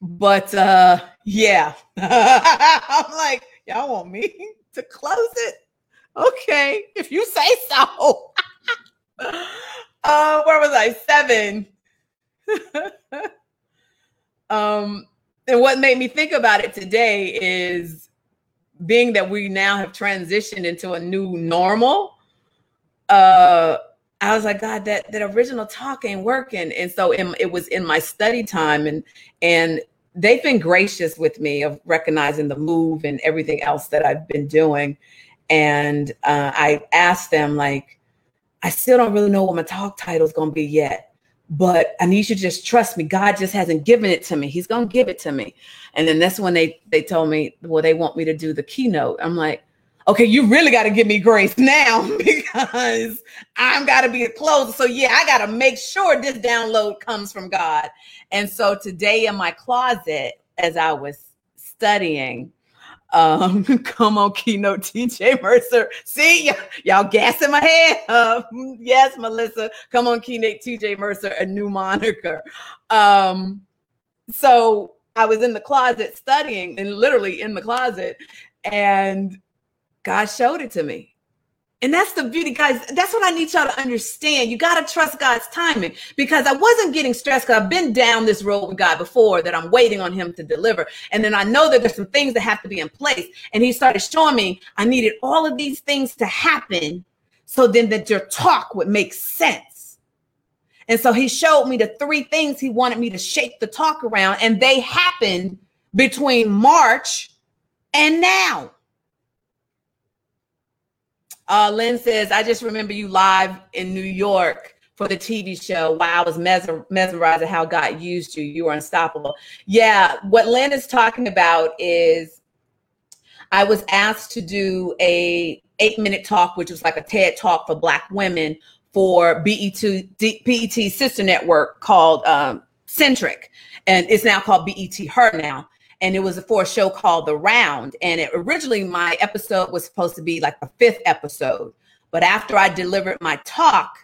but uh yeah. I'm like, y'all want me to close it? Okay, if you say so. uh where was I? Seven. um and what made me think about it today is being that we now have transitioned into a new normal. Uh, I was like, God, that that original talk ain't working, and so in, it was in my study time, and and they've been gracious with me of recognizing the move and everything else that I've been doing, and uh, I asked them like, I still don't really know what my talk title is going to be yet but I need you to just trust me. God just hasn't given it to me. He's gonna give it to me. And then that's when they they told me, well, they want me to do the keynote. I'm like, okay, you really got to give me grace now because I'm got to be a closer. So yeah, I got to make sure this download comes from God. And so today in my closet, as I was studying, um, come on, keynote TJ Mercer. See, y- y'all gassing my head up. yes, Melissa. Come on, keynote TJ Mercer, a new moniker. Um, so I was in the closet studying and literally in the closet, and God showed it to me. And that's the beauty, guys. That's what I need y'all to understand. You got to trust God's timing because I wasn't getting stressed because I've been down this road with God before that I'm waiting on Him to deliver. And then I know that there's some things that have to be in place. And He started showing me I needed all of these things to happen so then that your talk would make sense. And so He showed me the three things He wanted me to shake the talk around, and they happened between March and now. Uh, Lynn says, I just remember you live in New York for the TV show. Wow, I was mesmer- mesmerized at how God used you. You were unstoppable. Yeah, what Lynn is talking about is I was asked to do a eight minute talk, which was like a TED talk for Black women for BET, BET sister network called um, Centric. And it's now called BET Her now and it was for a show called The Round. And it, originally, my episode was supposed to be like the fifth episode, but after I delivered my talk,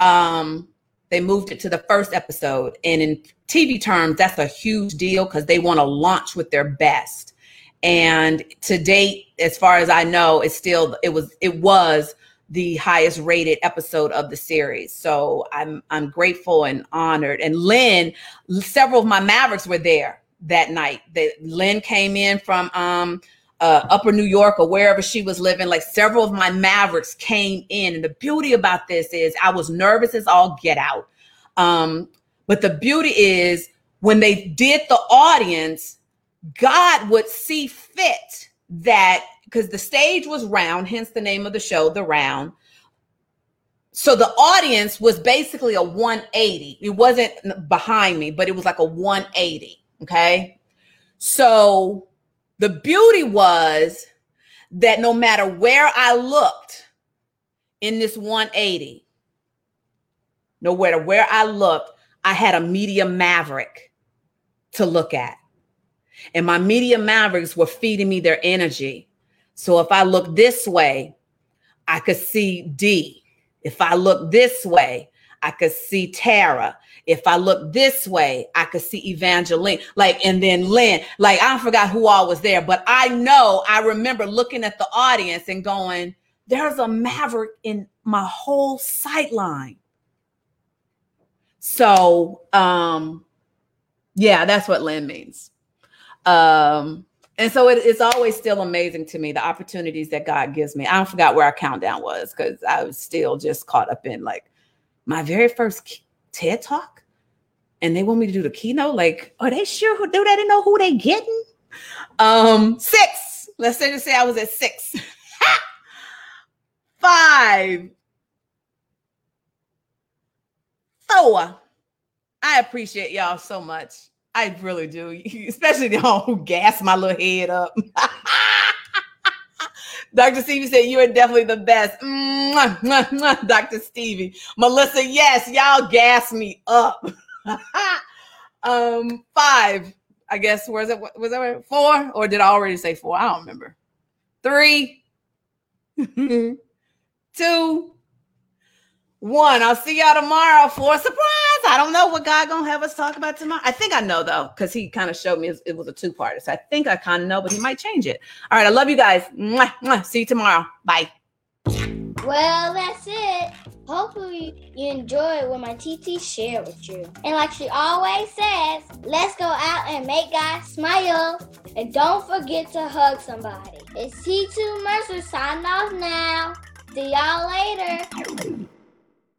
um, they moved it to the first episode. And in TV terms, that's a huge deal because they want to launch with their best. And to date, as far as I know, it's still it was it was the highest rated episode of the series. So I'm I'm grateful and honored. And Lynn, several of my Mavericks were there that night. That Lynn came in from um, uh, Upper New York or wherever she was living. Like several of my Mavericks came in, and the beauty about this is I was nervous as all get out. Um, but the beauty is when they did the audience, God would see fit that because the stage was round, hence the name of the show, The Round. So the audience was basically a 180. It wasn't behind me, but it was like a 180. Okay. So the beauty was that no matter where I looked in this 180, no matter where I looked, I had a media maverick to look at. And my media mavericks were feeding me their energy. So if I look this way, I could see D. If I look this way, I could see Tara. If I look this way, I could see Evangeline. Like, and then Lynn. Like, I forgot who all was there, but I know I remember looking at the audience and going, there's a maverick in my whole sight line. So, um, yeah, that's what Lynn means. Um, and so it, it's always still amazing to me the opportunities that God gives me. I don't forgot where our countdown was because I was still just caught up in like my very first TED talk and they want me to do the keynote. Like, are they sure who do they know who they getting? Um, six. Let's say say I was at six. Five. Four. I appreciate y'all so much. I really do, especially y'all who gas my little head up. Dr. Stevie said, You are definitely the best. Mwah, mwah, mwah, Dr. Stevie. Melissa, yes, y'all gas me up. um, five, I guess. Where's it? Was that four? Or did I already say four? I don't remember. Three, two, one. I'll see y'all tomorrow for a surprise. I don't know what God gonna have us talk about tomorrow. I think I know though, because he kind of showed me it was a two-parter. So I think I kind of know, but he might change it. All right, I love you guys. Mwah, mwah. See you tomorrow. Bye. Well, that's it. Hopefully you enjoyed what my TT shared with you. And like she always says, let's go out and make God smile. And don't forget to hug somebody. It's T2 Mercer signing off now. See y'all later.